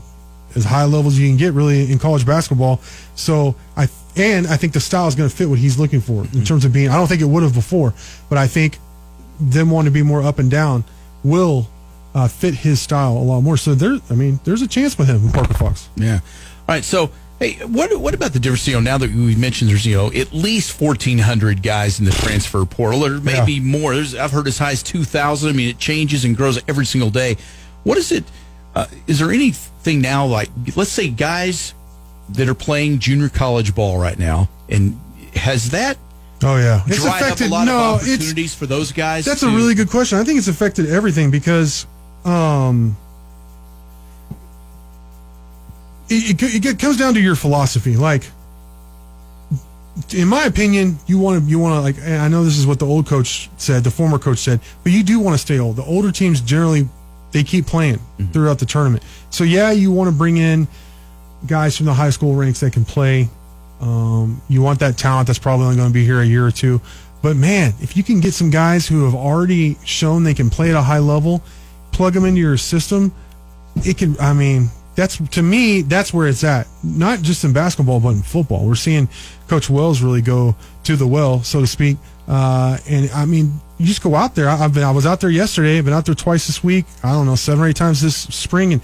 as high levels you can get really in college basketball. So I and I think the style is going to fit what he's looking for in terms of being. I don't think it would have before, but I think them wanting to be more up and down will uh, fit his style a lot more. So there, I mean, there's a chance with him, Parker Fox. Yeah. All right. So, hey, what what about the difference? You know, now that we mentioned there's you know at least fourteen hundred guys in the transfer portal, or maybe more. There's I've heard as high as two thousand. I mean, it changes and grows every single day. What is it? Uh, is there anything now like let's say guys that are playing junior college ball right now, and has that Oh yeah, dried up a lot of opportunities for those guys? That's to- a really good question. I think it's affected everything because um, it, it, it comes down to your philosophy. Like in my opinion, you want to you want to like. I know this is what the old coach said, the former coach said, but you do want to stay old. The older teams generally they keep playing throughout the tournament. So yeah, you want to bring in guys from the high school ranks that can play. Um, you want that talent that's probably only going to be here a year or two. But man, if you can get some guys who have already shown they can play at a high level, plug them into your system, it can. I mean, that's to me, that's where it's at. Not just in basketball, but in football. We're seeing Coach Wells really go to the well, so to speak. Uh, and I mean, you just go out there. I, I've been, I was out there yesterday. I've been out there twice this week. I don't know, seven or eight times this spring, and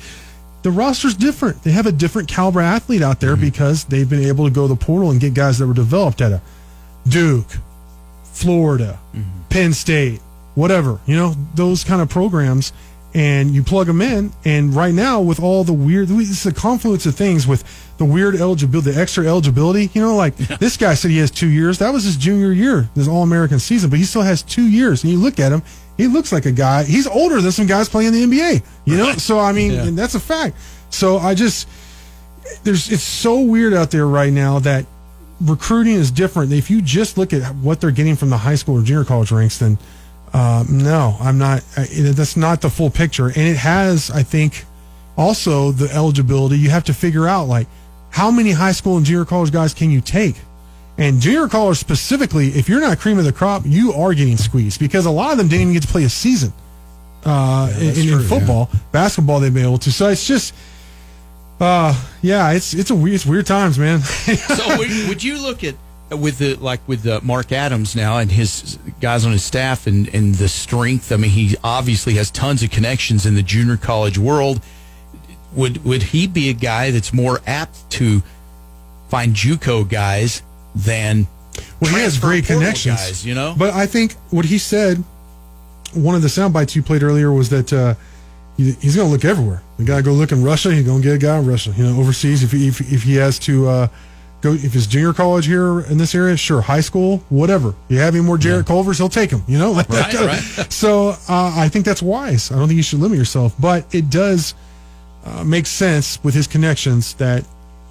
the roster's different. They have a different caliber athlete out there because they've been able to go to the portal and get guys that were developed at a Duke, Florida, Penn State, whatever, you know, those kind of programs. And you plug them in. And right now, with all the weird, it's a confluence of things with the weird eligibility, the extra eligibility. You know, like this guy said he has two years. That was his junior year, this All American season, but he still has two years. And you look at him, he looks like a guy. He's older than some guys playing in the NBA. You know, so I mean, and that's a fact. So I just there's it's so weird out there right now that recruiting is different. If you just look at what they're getting from the high school or junior college ranks, then uh, no, I'm not. I, that's not the full picture, and it has, I think, also the eligibility. You have to figure out like how many high school and junior college guys can you take. And junior college specifically, if you're not cream of the crop, you are getting squeezed because a lot of them didn't even get to play a season uh, in, in true, football, basketball. They've been able to. So it's just, uh, yeah, it's it's a weird, it's weird times, man. <laughs> so would, would you look at with the like with uh, Mark Adams now and his guys on his staff and and the strength? I mean, he obviously has tons of connections in the junior college world. Would would he be a guy that's more apt to find JUCO guys than well, he has great connections, guys? You know, But I think what he said, one of the sound bites you played earlier was that uh, he, he's going to look everywhere. The guy go look in Russia, he's going to get a guy in Russia. You know, overseas if he, if, if he has to uh, go if it's junior college here in this area, sure, high school, whatever. You have any more Jarrett Culvers, he'll take him. You know, <laughs> like Right, right. So uh, I think that's wise. I don't think you should limit yourself, but it does uh, make sense with his connections that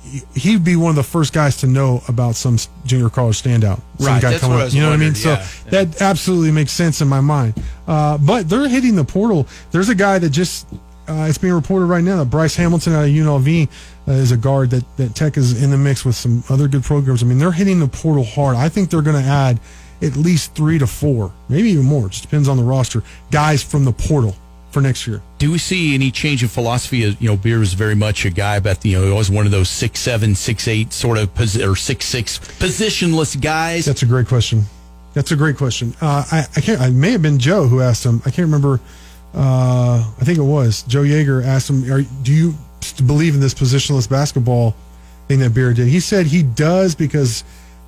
he- he'd be one of the first guys to know about some junior college standout. Some Right, guy that's coming what I up. You know what I mean? So yeah, that absolutely makes sense in my mind. Uh, but they're hitting the portal. There's a guy that just uh, it's being reported right now that Bryce Hamilton out of UNLV uh, is a guard that that Tech is in the mix with some other good programs. I mean, they're hitting the portal hard. I think they're going to add at least three to four, maybe even more. It just depends on the roster. Guys from the portal for next year. Do we see any change in philosophy? You know, Beard was very much a guy about the, you know, he was one of those six seven, six eight sort of posi- or six six positionless guys. That's a great question. That's a great question. Uh, I, I can't. I may have been Joe who asked him. I can't remember. Uh, I think it was Joe Yeager asked him, Are, "Do you st- believe in this positionless basketball thing that Beard did?" He said he does because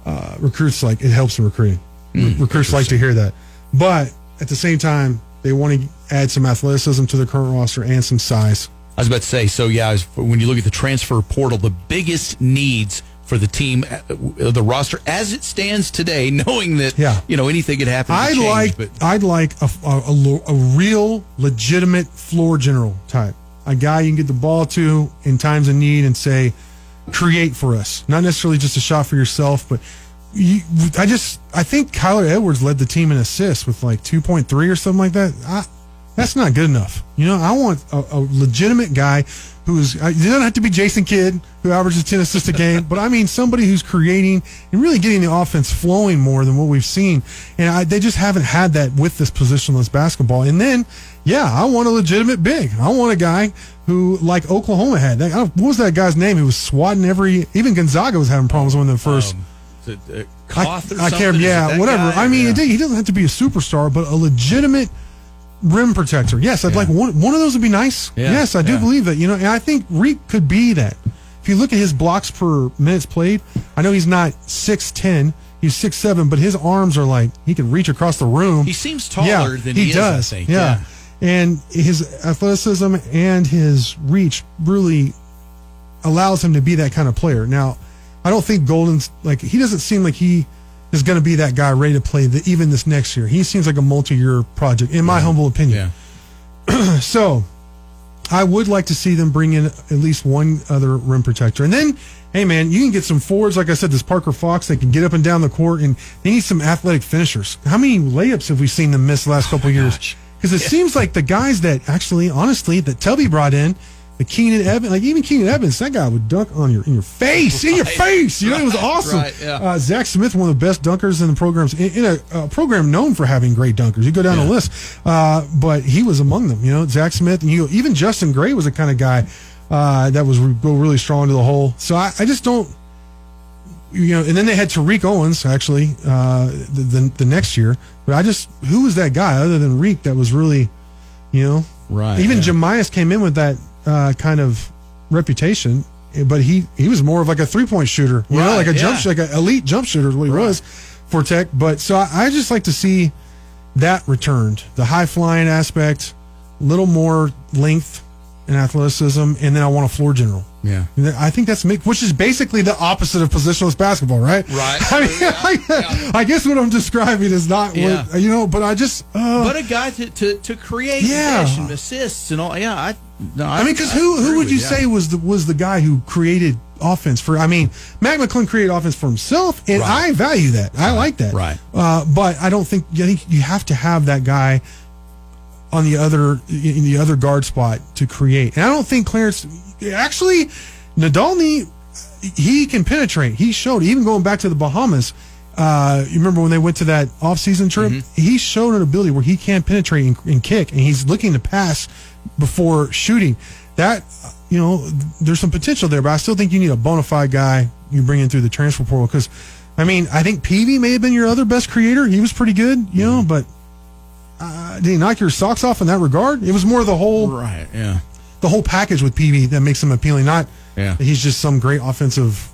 uh, recruits like it helps in recruiting. Re- recruits like to hear that, but at the same time, they want to add some athleticism to the current roster and some size. I was about to say, so yeah, when you look at the transfer portal, the biggest needs for the team, uh, the roster as it stands today, <laughs> knowing that Yeah. you know anything could happen. I'd change, like but I'd like a, a, a a real legitimate floor general type, a guy you can get the ball to in times of need and say, create for us. Not necessarily just a shot for yourself, but you, I just I think Kyler Edwards led the team in assists with like two point three or something like that. I, that's not good enough. You know, I want a, a legitimate guy who's. Uh, it doesn't have to be Jason Kidd who averages ten assists a game, but I mean somebody who's creating and really getting the offense flowing more than what we've seen. And I, they just haven't had that with this positionless basketball. And then, yeah, I want a legitimate big. I want a guy who, like Oklahoma had. That, what was that guy's name? Who was swatting every. Even Gonzaga was having problems with him first. is it, uh, I, I can't. Yeah, whatever. guy? I mean, Yeah. it he doesn't have to be a superstar, but a legitimate rim protector. Yes, I'd like one. One of those would be nice. Yeah, yes, I do yeah. believe that. You know, and I think Reek could be that. If you look at his blocks per minutes played, I know he's not six ten. He's six seven, but his arms are like he can reach across the room. He seems taller yeah, than he, he is, I does. think. Yeah. Yeah. And his athleticism and his reach really allows him to be that kind of player. Now, I don't think Golden's like he doesn't seem like he is going to be that guy ready to play the, even this next year. He seems like a multi-year project, in my humble opinion. Yeah. <clears throat> So, I would like to see them bring in at least one other rim protector. And then, hey man, you can get some forwards, like I said, this Parker Fox, they can get up and down the court, and they need some athletic finishers. How many layups have we seen them miss the last couple of years? Because it seems like the guys that actually, honestly, that Tubby brought in, the Keenan Evans, like even Keenan Evans, that guy would dunk on your in your face, in your face. You know, it was awesome. Right, yeah. uh, Zach Smith, one of the best dunkers in the programs, in, in a, a program known for having great dunkers. You go down the list, uh, but he was among them. You know, Zach Smith, and you even Justin Gray was the kind of guy uh, that was re- go really strong to the hole. So I, I just don't. You know, and then they had Tariq Owens actually uh, the, the the next year, but I just who was that guy other than Reek that was really, you know, Right, Even yeah. Jahmi'us came in with that uh, kind of reputation, but he he was more of like a three point shooter, you know, like a jump yeah. shot, like an elite jump shooter is what he was for Tech. But so I, I just like to see that returned, the high flying aspect, a little more length and athleticism, and then I want a floor general. Yeah. I think that's make- which is basically the opposite of positionless basketball, right? Right. <laughs> I mean, I, I guess what I'm describing is not Yeah. what you know, but I just uh, but a guy to, to, to create Yeah. and assists and all. Yeah, I. No, I mean, because who who would with you yeah. say was the was the guy who created offense for? I mean, Mac McClung created offense for himself, and Right. I value that. I like that. Right. Uh, but I don't think I think you have to have that guy on the other in the other guard spot to create. And I don't think Clarence actually Nadolny he can penetrate. He showed even going back to the Bahamas. Uh, you remember when they went to that off-season trip? Mm-hmm. He showed an ability where he can penetrate and, and kick, and he's looking to pass before shooting. That you know, there's some potential there, but I still think you need a bona fide guy you bring in through the transfer portal because, I mean, I think Peavy may have been your other best creator. He was pretty good, you know, but uh, did he knock your socks off in that regard? It was more the whole Right. Yeah. the whole package with Peavy that makes him appealing. Not Yeah. he's just some great offensive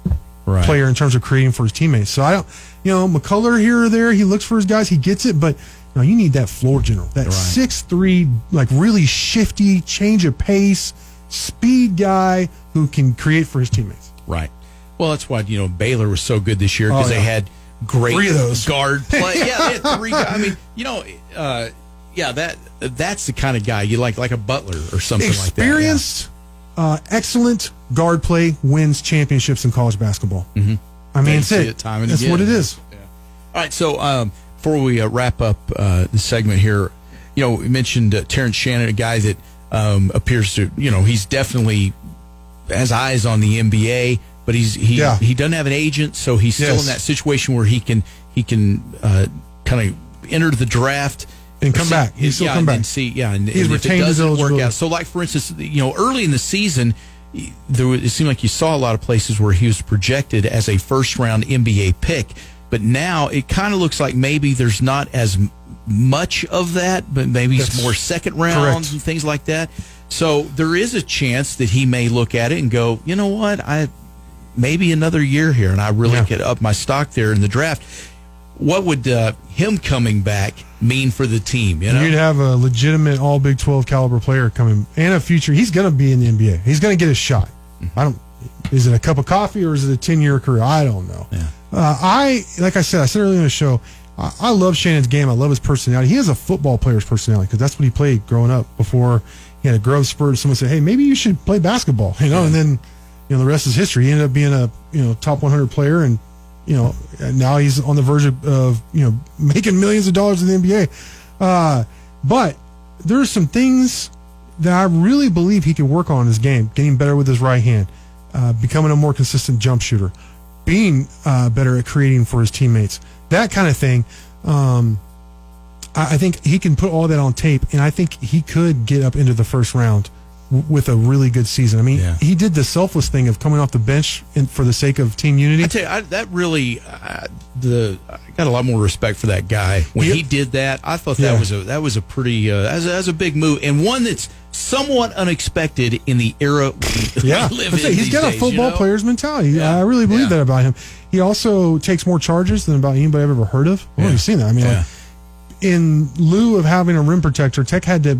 Right. player in terms of creating for his teammates. So I don't, you know, McCullar here or there, he looks for his guys, he gets it, but you know, you need that floor general, that Right. six three, like really shifty, change of pace, speed guy who can create for his teammates. Right. Well, that's why you know Baylor was so good this year because Oh, they had great Three of those. guard <laughs> play. yeah, they had three. guys. I mean, you know, uh, yeah, that that's the kind of guy you like, like a Butler or something like that. Experienced, uh, excellent guard play wins championships in college basketball. Mm-hmm. I mean, You that's see it. it time and that's again. what it is. Yeah. All right, so um, before we uh, wrap up uh, the segment here, you know, we mentioned uh, Terrence Shannon, a guy that um, appears to, you know, he's definitely has eyes on the NBA, but he's he Yeah. he doesn't have an agent, so he's still Yes. in that situation where he can he can uh, kind of enter the draft. And come See- back. He still yeah, come and back. then see, yeah, and, He's and if it his doesn't work out, so like for instance, you know, early in the season, there was, it seemed like you saw a lot of places where he was projected as a first round NBA pick, but now it kind of looks like maybe there's not as much of that, but maybe it's That's more second round correct. and things like that. So there is a chance that he may look at it and go, you know what, I maybe another year here, and I really Yeah. get up my stock there in the draft. What would uh, him coming back mean for the team? You know, You'd have a legitimate All Big Twelve caliber player coming and a future. He's going to be in the NBA. He's going to get a shot. Mm-hmm. I don't. Is it a cup of coffee or is it a ten year career? I don't know. Yeah. Uh, I like I said. I said earlier in the show. I, I love Shannon's game. I love his personality. He has a football player's personality because that's what he played growing up. Before he had a growth spurt, someone said, "Hey, maybe you should play basketball." <laughs> You know, and then you know the rest is history. He ended up being a you know top 100 player and you know, now he's on the verge of, of you know making millions of dollars in the NBA. Uh, but there's some things that I really believe he can work on in his game, getting better with his right hand, uh, becoming a more consistent jump shooter, being uh, better at creating for his teammates, that kind of thing. Um, I, I think he can put all that on tape, and I think he could get up into the first round with a really good season. I mean, Yeah. he did the selfless thing of coming off the bench in, for the sake of team unity. I tell you, I, that really, uh, the I got a lot more respect for that guy when Yeah. he did that. I thought that Yeah. was a that was a pretty uh, as a, as a big move and one that's somewhat unexpected in the era we, <laughs> Yeah, we live I'm in. saying he's got a days, you football know? player's mentality. I really believe that about him. He also takes more charges than about anybody I've ever heard of. I've seen that. I mean, like, in lieu of having a rim protector, Tech had to,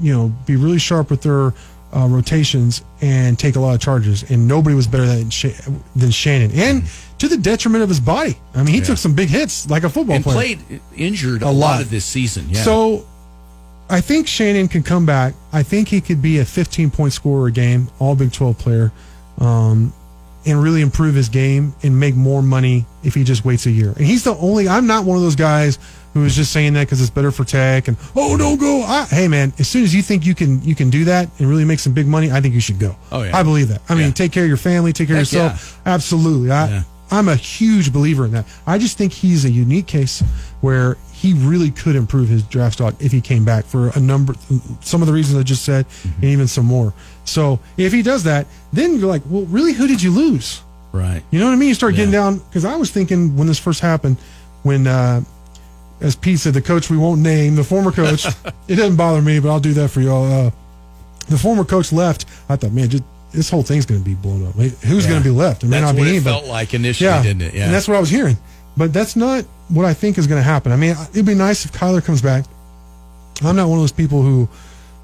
you know, be really sharp with their uh, rotations and take a lot of charges. And nobody was better than Sha- than Shannon, and to the detriment of his body. I mean, he Yeah. took some big hits like a football and player. played injured a, A lot. lot. of this season. Yeah. So I think Shannon can come back. I think he could be a 15 point scorer a game, all Big 12 player, um, and really improve his game and make more money if he just waits a year. And he's the only. I'm not one of those guys who is just saying that because it's better for Tech and oh don't go. I, hey man, as soon as you think you can you can do that and really make some big money, I think you should go. Oh, yeah. I believe that. I mean, Yeah. take care of your family, take care Heck of yourself. Absolutely. I, Yeah. I'm a huge believer in that. I just think he's a unique case where he really could improve his draft stock if he came back for a number, some of the reasons I just said, and even some more. So if he does that, then you're like, well, really, who did you lose? Right. You know what I mean? You start getting down because I was thinking when this first happened, when uh, as Pete said, the coach we won't name, the former coach. <laughs> it doesn't bother me, but I'll do that for y'all. Uh, the former coach left. I thought, man, just, this whole thing's going to be blown up. Who's Yeah. going to be left? It may That's not be what it anybody. felt like initially, didn't it? Yeah. and that's what I was hearing. But that's not what I think is going to happen. I mean, it'd be nice if Kyler comes back. I'm not one of those people who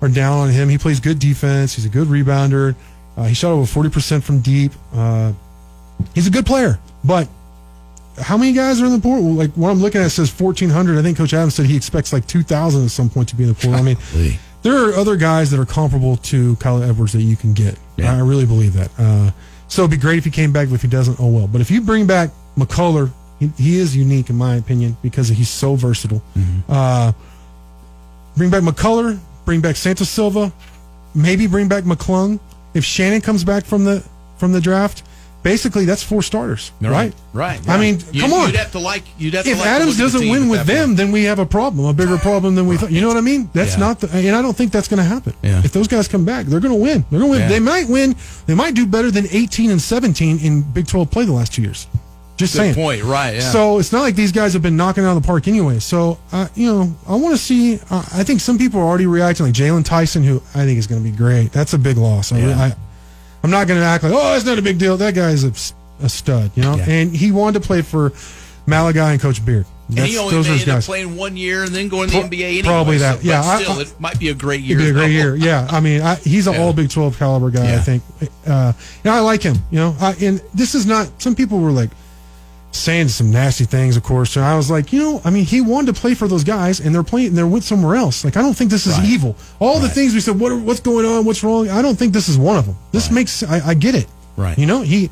are down on him. He plays good defense. He's a good rebounder. Uh, he shot over 40% from deep. Uh, he's a good player. But how many guys are in the portal? Like what I'm looking at says 1,400. I think Coach Adams said he expects like 2,000 at some point to be in the portal. I mean, there are other guys that are comparable to Kyler Edwards that you can get. I really believe that. Uh, so it'd be great if he came back, but if he doesn't, oh well. But if you bring back McCullar, he, he is unique in my opinion because he's so versatile. Uh, bring back McCullar, bring back Santos Silva, maybe bring back McClung. If Shannon comes back from the from the draft, basically that's four starters, right? Right. I mean, You- come on. You'd have to like. You'd have to If like Adams doesn't win with them, point. then we have a problem, a bigger problem than we thought. You know what I mean? That's Yeah. not the, and I don't think that's going to happen. Yeah. If those guys come back, they're going to win. They're going to win. Yeah. They might win. They might do better than 18 and 17 in Big 12 play the last two years. Just Good saying. point, right, yeah. So it's not like these guys have been knocking out of the park anyway. So, uh, you know, I want to see. Uh, I think some people are already reacting, like Jaylon Tyson, who I think is going to be great. That's a big loss. I, Yeah. I, I'm not going to act like, oh, it's not a big deal. That guy's a, a stud, you know. Yeah. And he wanted to play for Malachi and Coach Beard. And he only those are may his end up playing one year and then going to Pro- the NBA anyway. probably that. but Yeah, I- still, I- it might be a great year. It'd be a great year. Yeah, I mean, I, he's an Yeah. all Big Twelve caliber guy. I think. Uh, you know, I like him. You know, I, and this is not. Some people were like saying some nasty things, of course. And I was like, you know, I mean, he wanted to play for those guys, and they're playing. and They're with somewhere else. Like, I don't think this is Right. evil. All the things we said. What? What's going on? What's wrong? I don't think this is one of them. This makes. I, I get it. Right. You know, he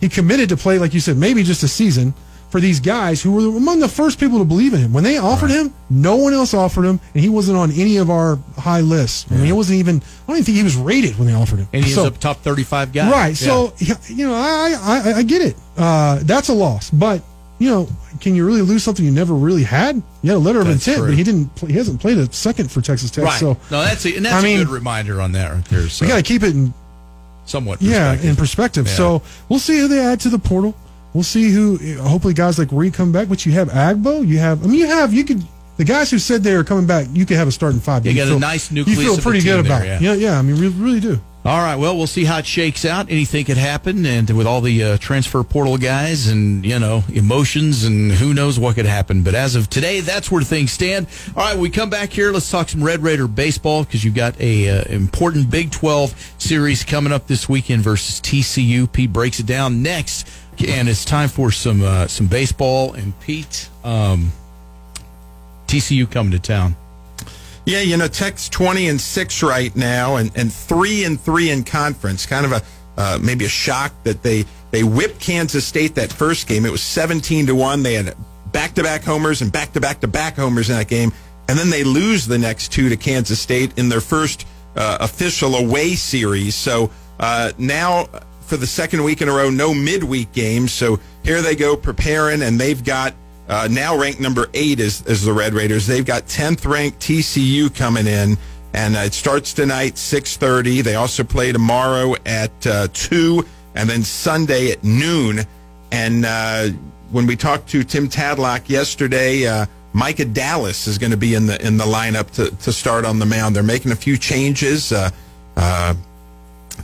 he committed to play like you said, maybe just a season. For these guys who were among the first people to believe in him, when they offered him, no one else offered him, and he wasn't on any of our high lists. I mean, he wasn't even. I don't even think he was rated when they offered him. And he's So- a top 35 guy. Right. Yeah. So you know, I, I I get it. Uh, that's a loss, but you know, can you really lose something you never really had? You had a letter of That's intent, true. but he didn't. Play, he hasn't played a second for Texas Tech. Right. So no, that's a, and that's I a mean, good reminder on that right there. So we got to keep it in somewhat yeah in perspective. Yeah. So we'll see who they add to the portal. We'll see who. Hopefully, guys like Reed come back. But you have Agbo. You have. I mean, you have. You could. The guys who said they are coming back, you could have a starting five. You that got a feel- nice You nucleus feel of a pretty good there, about. yeah. it. Yeah, yeah. I mean, we really do. All right. Well, we'll see how it shakes out. Anything could happen, and with all the uh, transfer portal guys, and you know emotions, and who knows what could happen. But as of today, that's where things stand. All right, we come back here. Let's talk some Red Raider baseball because you've got a uh, important Big Twelve series coming up this weekend versus TCU. Pete breaks it down next, and it's time for some uh, some baseball. And Pete, um, TCU coming to town. Yeah, you know, Tech's twenty and six right now, and, and three and three in conference. Kind of a uh, maybe a shock that they they whipped Kansas State that first game. It was seventeen to one. They had back to back homers and back to back to back homers in that game, and then they lose the next two to Kansas State in their first uh, official away series. So uh, now for the second week in a row, no midweek games. So here they go preparing, and they've got uh, now ranked number eight is, is the Red Raiders. They've got 10th ranked TCU coming in, and uh, it starts tonight 6:30. They also play tomorrow at uh, two, and then Sunday at noon. And uh, when we talked to Tim Tadlock yesterday, uh, Micah Dallas is going to be in the in the lineup to, to start on the mound. They're making a few changes.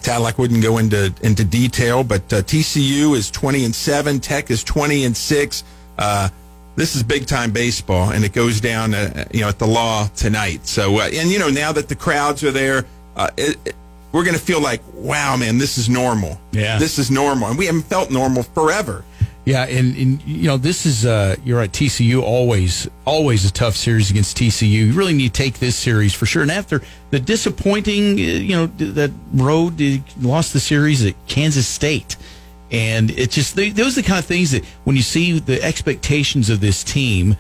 Tadlock wouldn't go into into detail, but uh, TCU is 20 and seven. Tech is 20 and six. Uh, this is big time baseball, and it goes down, uh, you know, at the law tonight. So, uh, and you know, now that the crowds are there, uh, it, it- we're going to feel like, wow, man, this is normal. Yeah. this is normal, and we haven't felt normal forever. Yeah, and, and you know this is uh, you're right. TCU always always a tough series against TCU. You really need to take this series for sure. And after the disappointing, uh, you know that road lost the series at Kansas State, and it just they, those are the kind of things that when you see the expectations of this team.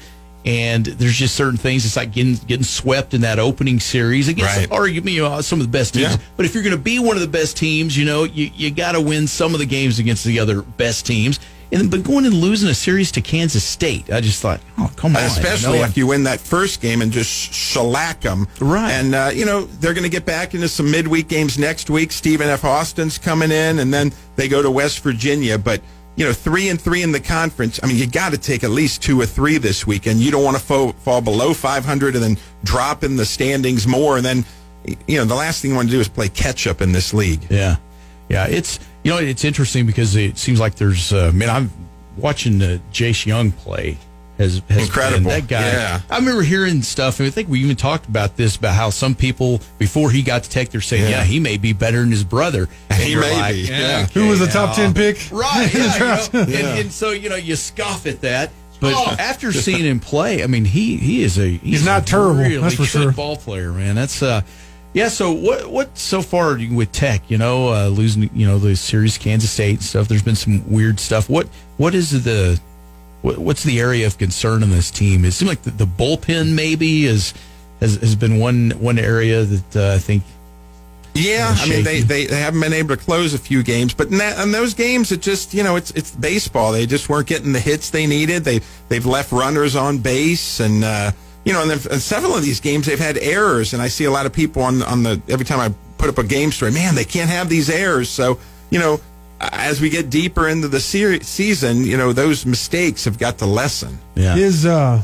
And there's just certain things. It's like getting getting swept in that opening series against Right. arguably you know, some of the best teams. Yeah. But if you're going to be one of the best teams, you know you you got to win some of the games against the other best teams. And then, but going and losing a series to Kansas State, I just thought, oh come on, Especially if you win that first game and just shellac them. Right. And, uh, you know, they're going to get back into some midweek games next week. Stephen F. Austin's coming in, and then they go to West Virginia. But, you know, three and three in the conference. I mean, you got to take at least two or three this weekend. You don't want to fo- fall below 500 and then drop in the standings more. And then, you know, the last thing you want to do is play catch up in this league. Yeah, yeah. It's you know it's interesting because it seems like there's. Uh, man, I'm watching uh, Jace Jung play. Has, has Incredible. been- that guy. Yeah. I remember hearing stuff, and I think we even talked about this about how some people before he got to Tech, they're saying, Yeah. "Yeah, he may be better than his brother." And He may like, be, "Yeah, yeah. okay, Who was the top 10 pick? Right. Yeah, you know, <laughs> Yeah. and, and so you know you scoff at that, but after seeing him play, I mean he he is a he's, not a terrible, really that's for good sure. Ball player, man. That's uh. Yeah, so what what so far with Tech, you know, uh, losing you know the series Kansas State stuff. There's been some weird stuff. What what is the what, what's the area of concern in this team? It seems like the, the bullpen maybe is has has been one one area that uh, I think Yeah, I mean they, they, they haven't been able to close a few games, but in, that, in those games it just you know it's it's baseball. They just weren't getting the hits they needed. They they've left runners on base, and uh, you know, and, then, several of these games they've had errors. And I see a lot of people on on the every time I put up a game story, man, they can't have these errors. So you know, as we get deeper into the seri- season, you know, those mistakes have got to lessen. yeah Is uh,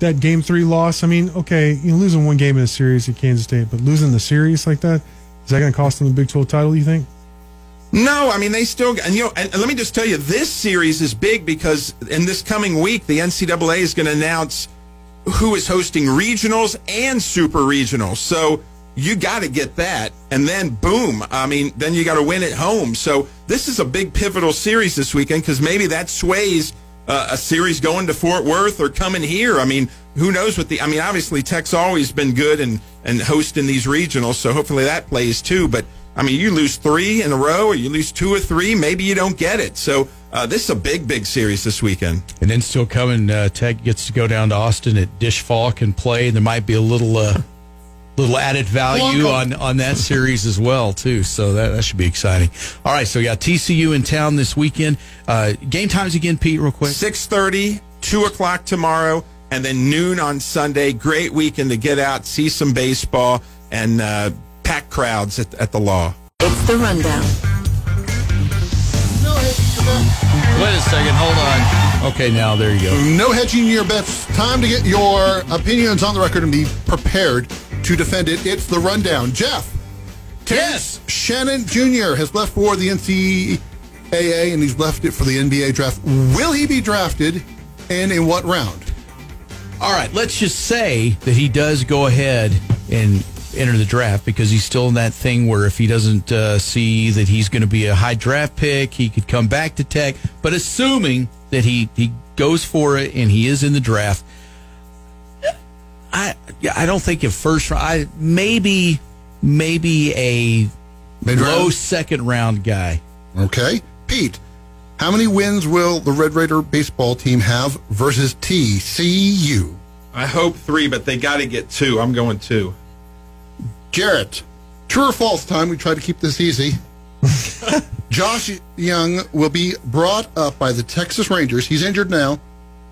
that game three loss? I mean, okay, you know, losing one game in a series at Kansas State, but losing the series like that, is that going to cost them the Big 12 title, you think? No, I mean they still, and you know, and, and let me just tell you, this series is big because in this coming week, the NCAA is going to announce who is hosting regionals and super regionals. So you got to get that, and then boom, I mean, then you got to win at home. So this is a big pivotal series this weekend because maybe that sways uh, a series going to Fort Worth or coming here. I mean, who knows what the? I mean, obviously Tech's always been good and and hosting these regionals, so hopefully that plays too. But I mean, you lose three in a row, or you lose two or three, maybe you don't get it. So uh, this is a big, big series this weekend. And then still coming, uh, Tech gets to go down to Austin at Disch-Falk and play. There might be a little, uh, little added value on on that series as well too. So that that should be exciting. All right, so yeah, TCU in town this weekend. Uh, game times again, Pete, real quick. 6.30, 2 o'clock tomorrow, and then noon on Sunday. Great weekend to get out, see some baseball, and uh, pack crowds at, at the law. It's the rundown. Wait a second, hold on. Okay, now there you go. No hedging your bets. Time to get your opinions on the record and be prepared to defend it. It's the rundown. Jeff. Yes. Shannon Jr. has left for the NCAA and he's left it for the NBA draft. Will he be drafted and in what round? All right, let's just say that he does go ahead and enter the draft because he's still in that thing where if he doesn't uh, see that he's going to be a high draft pick, he could come back to Tech. But assuming that he he goes for it and he is in the draft, I I don't think if first round, I maybe maybe a Mid-round? low second round guy. Okay. Pete, how many wins will the Red Raider baseball team have versus TCU? I hope three, but they got to get two. I'm going two. Jarrett, true or false time? We try to keep this easy. <laughs> Josh Jung will be brought up by the Texas Rangers. He's injured now.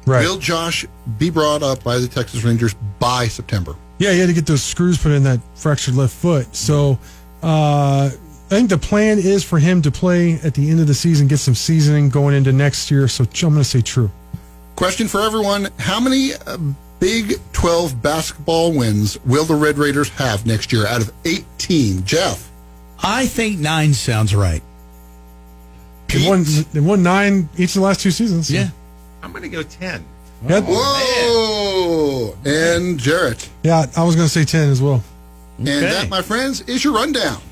Right. Will Josh be brought up by the Texas Rangers by September? Yeah, he had to get those screws put in that fractured left foot. So uh, I think the plan is for him to play at the end of the season, get some seasoning going into next year. So I'm going to say true. Question for everyone How many uh, Big 12 basketball wins will the Red Raiders have next year out of 18? Jeff. I think nine sounds right. They won, they won nine each of the last two seasons. Yeah. I'm going to go 10. Yeah, Whoa! Oh, and Jarrett. yeah I was going to say 10 as well. And that, my friends, is your rundown.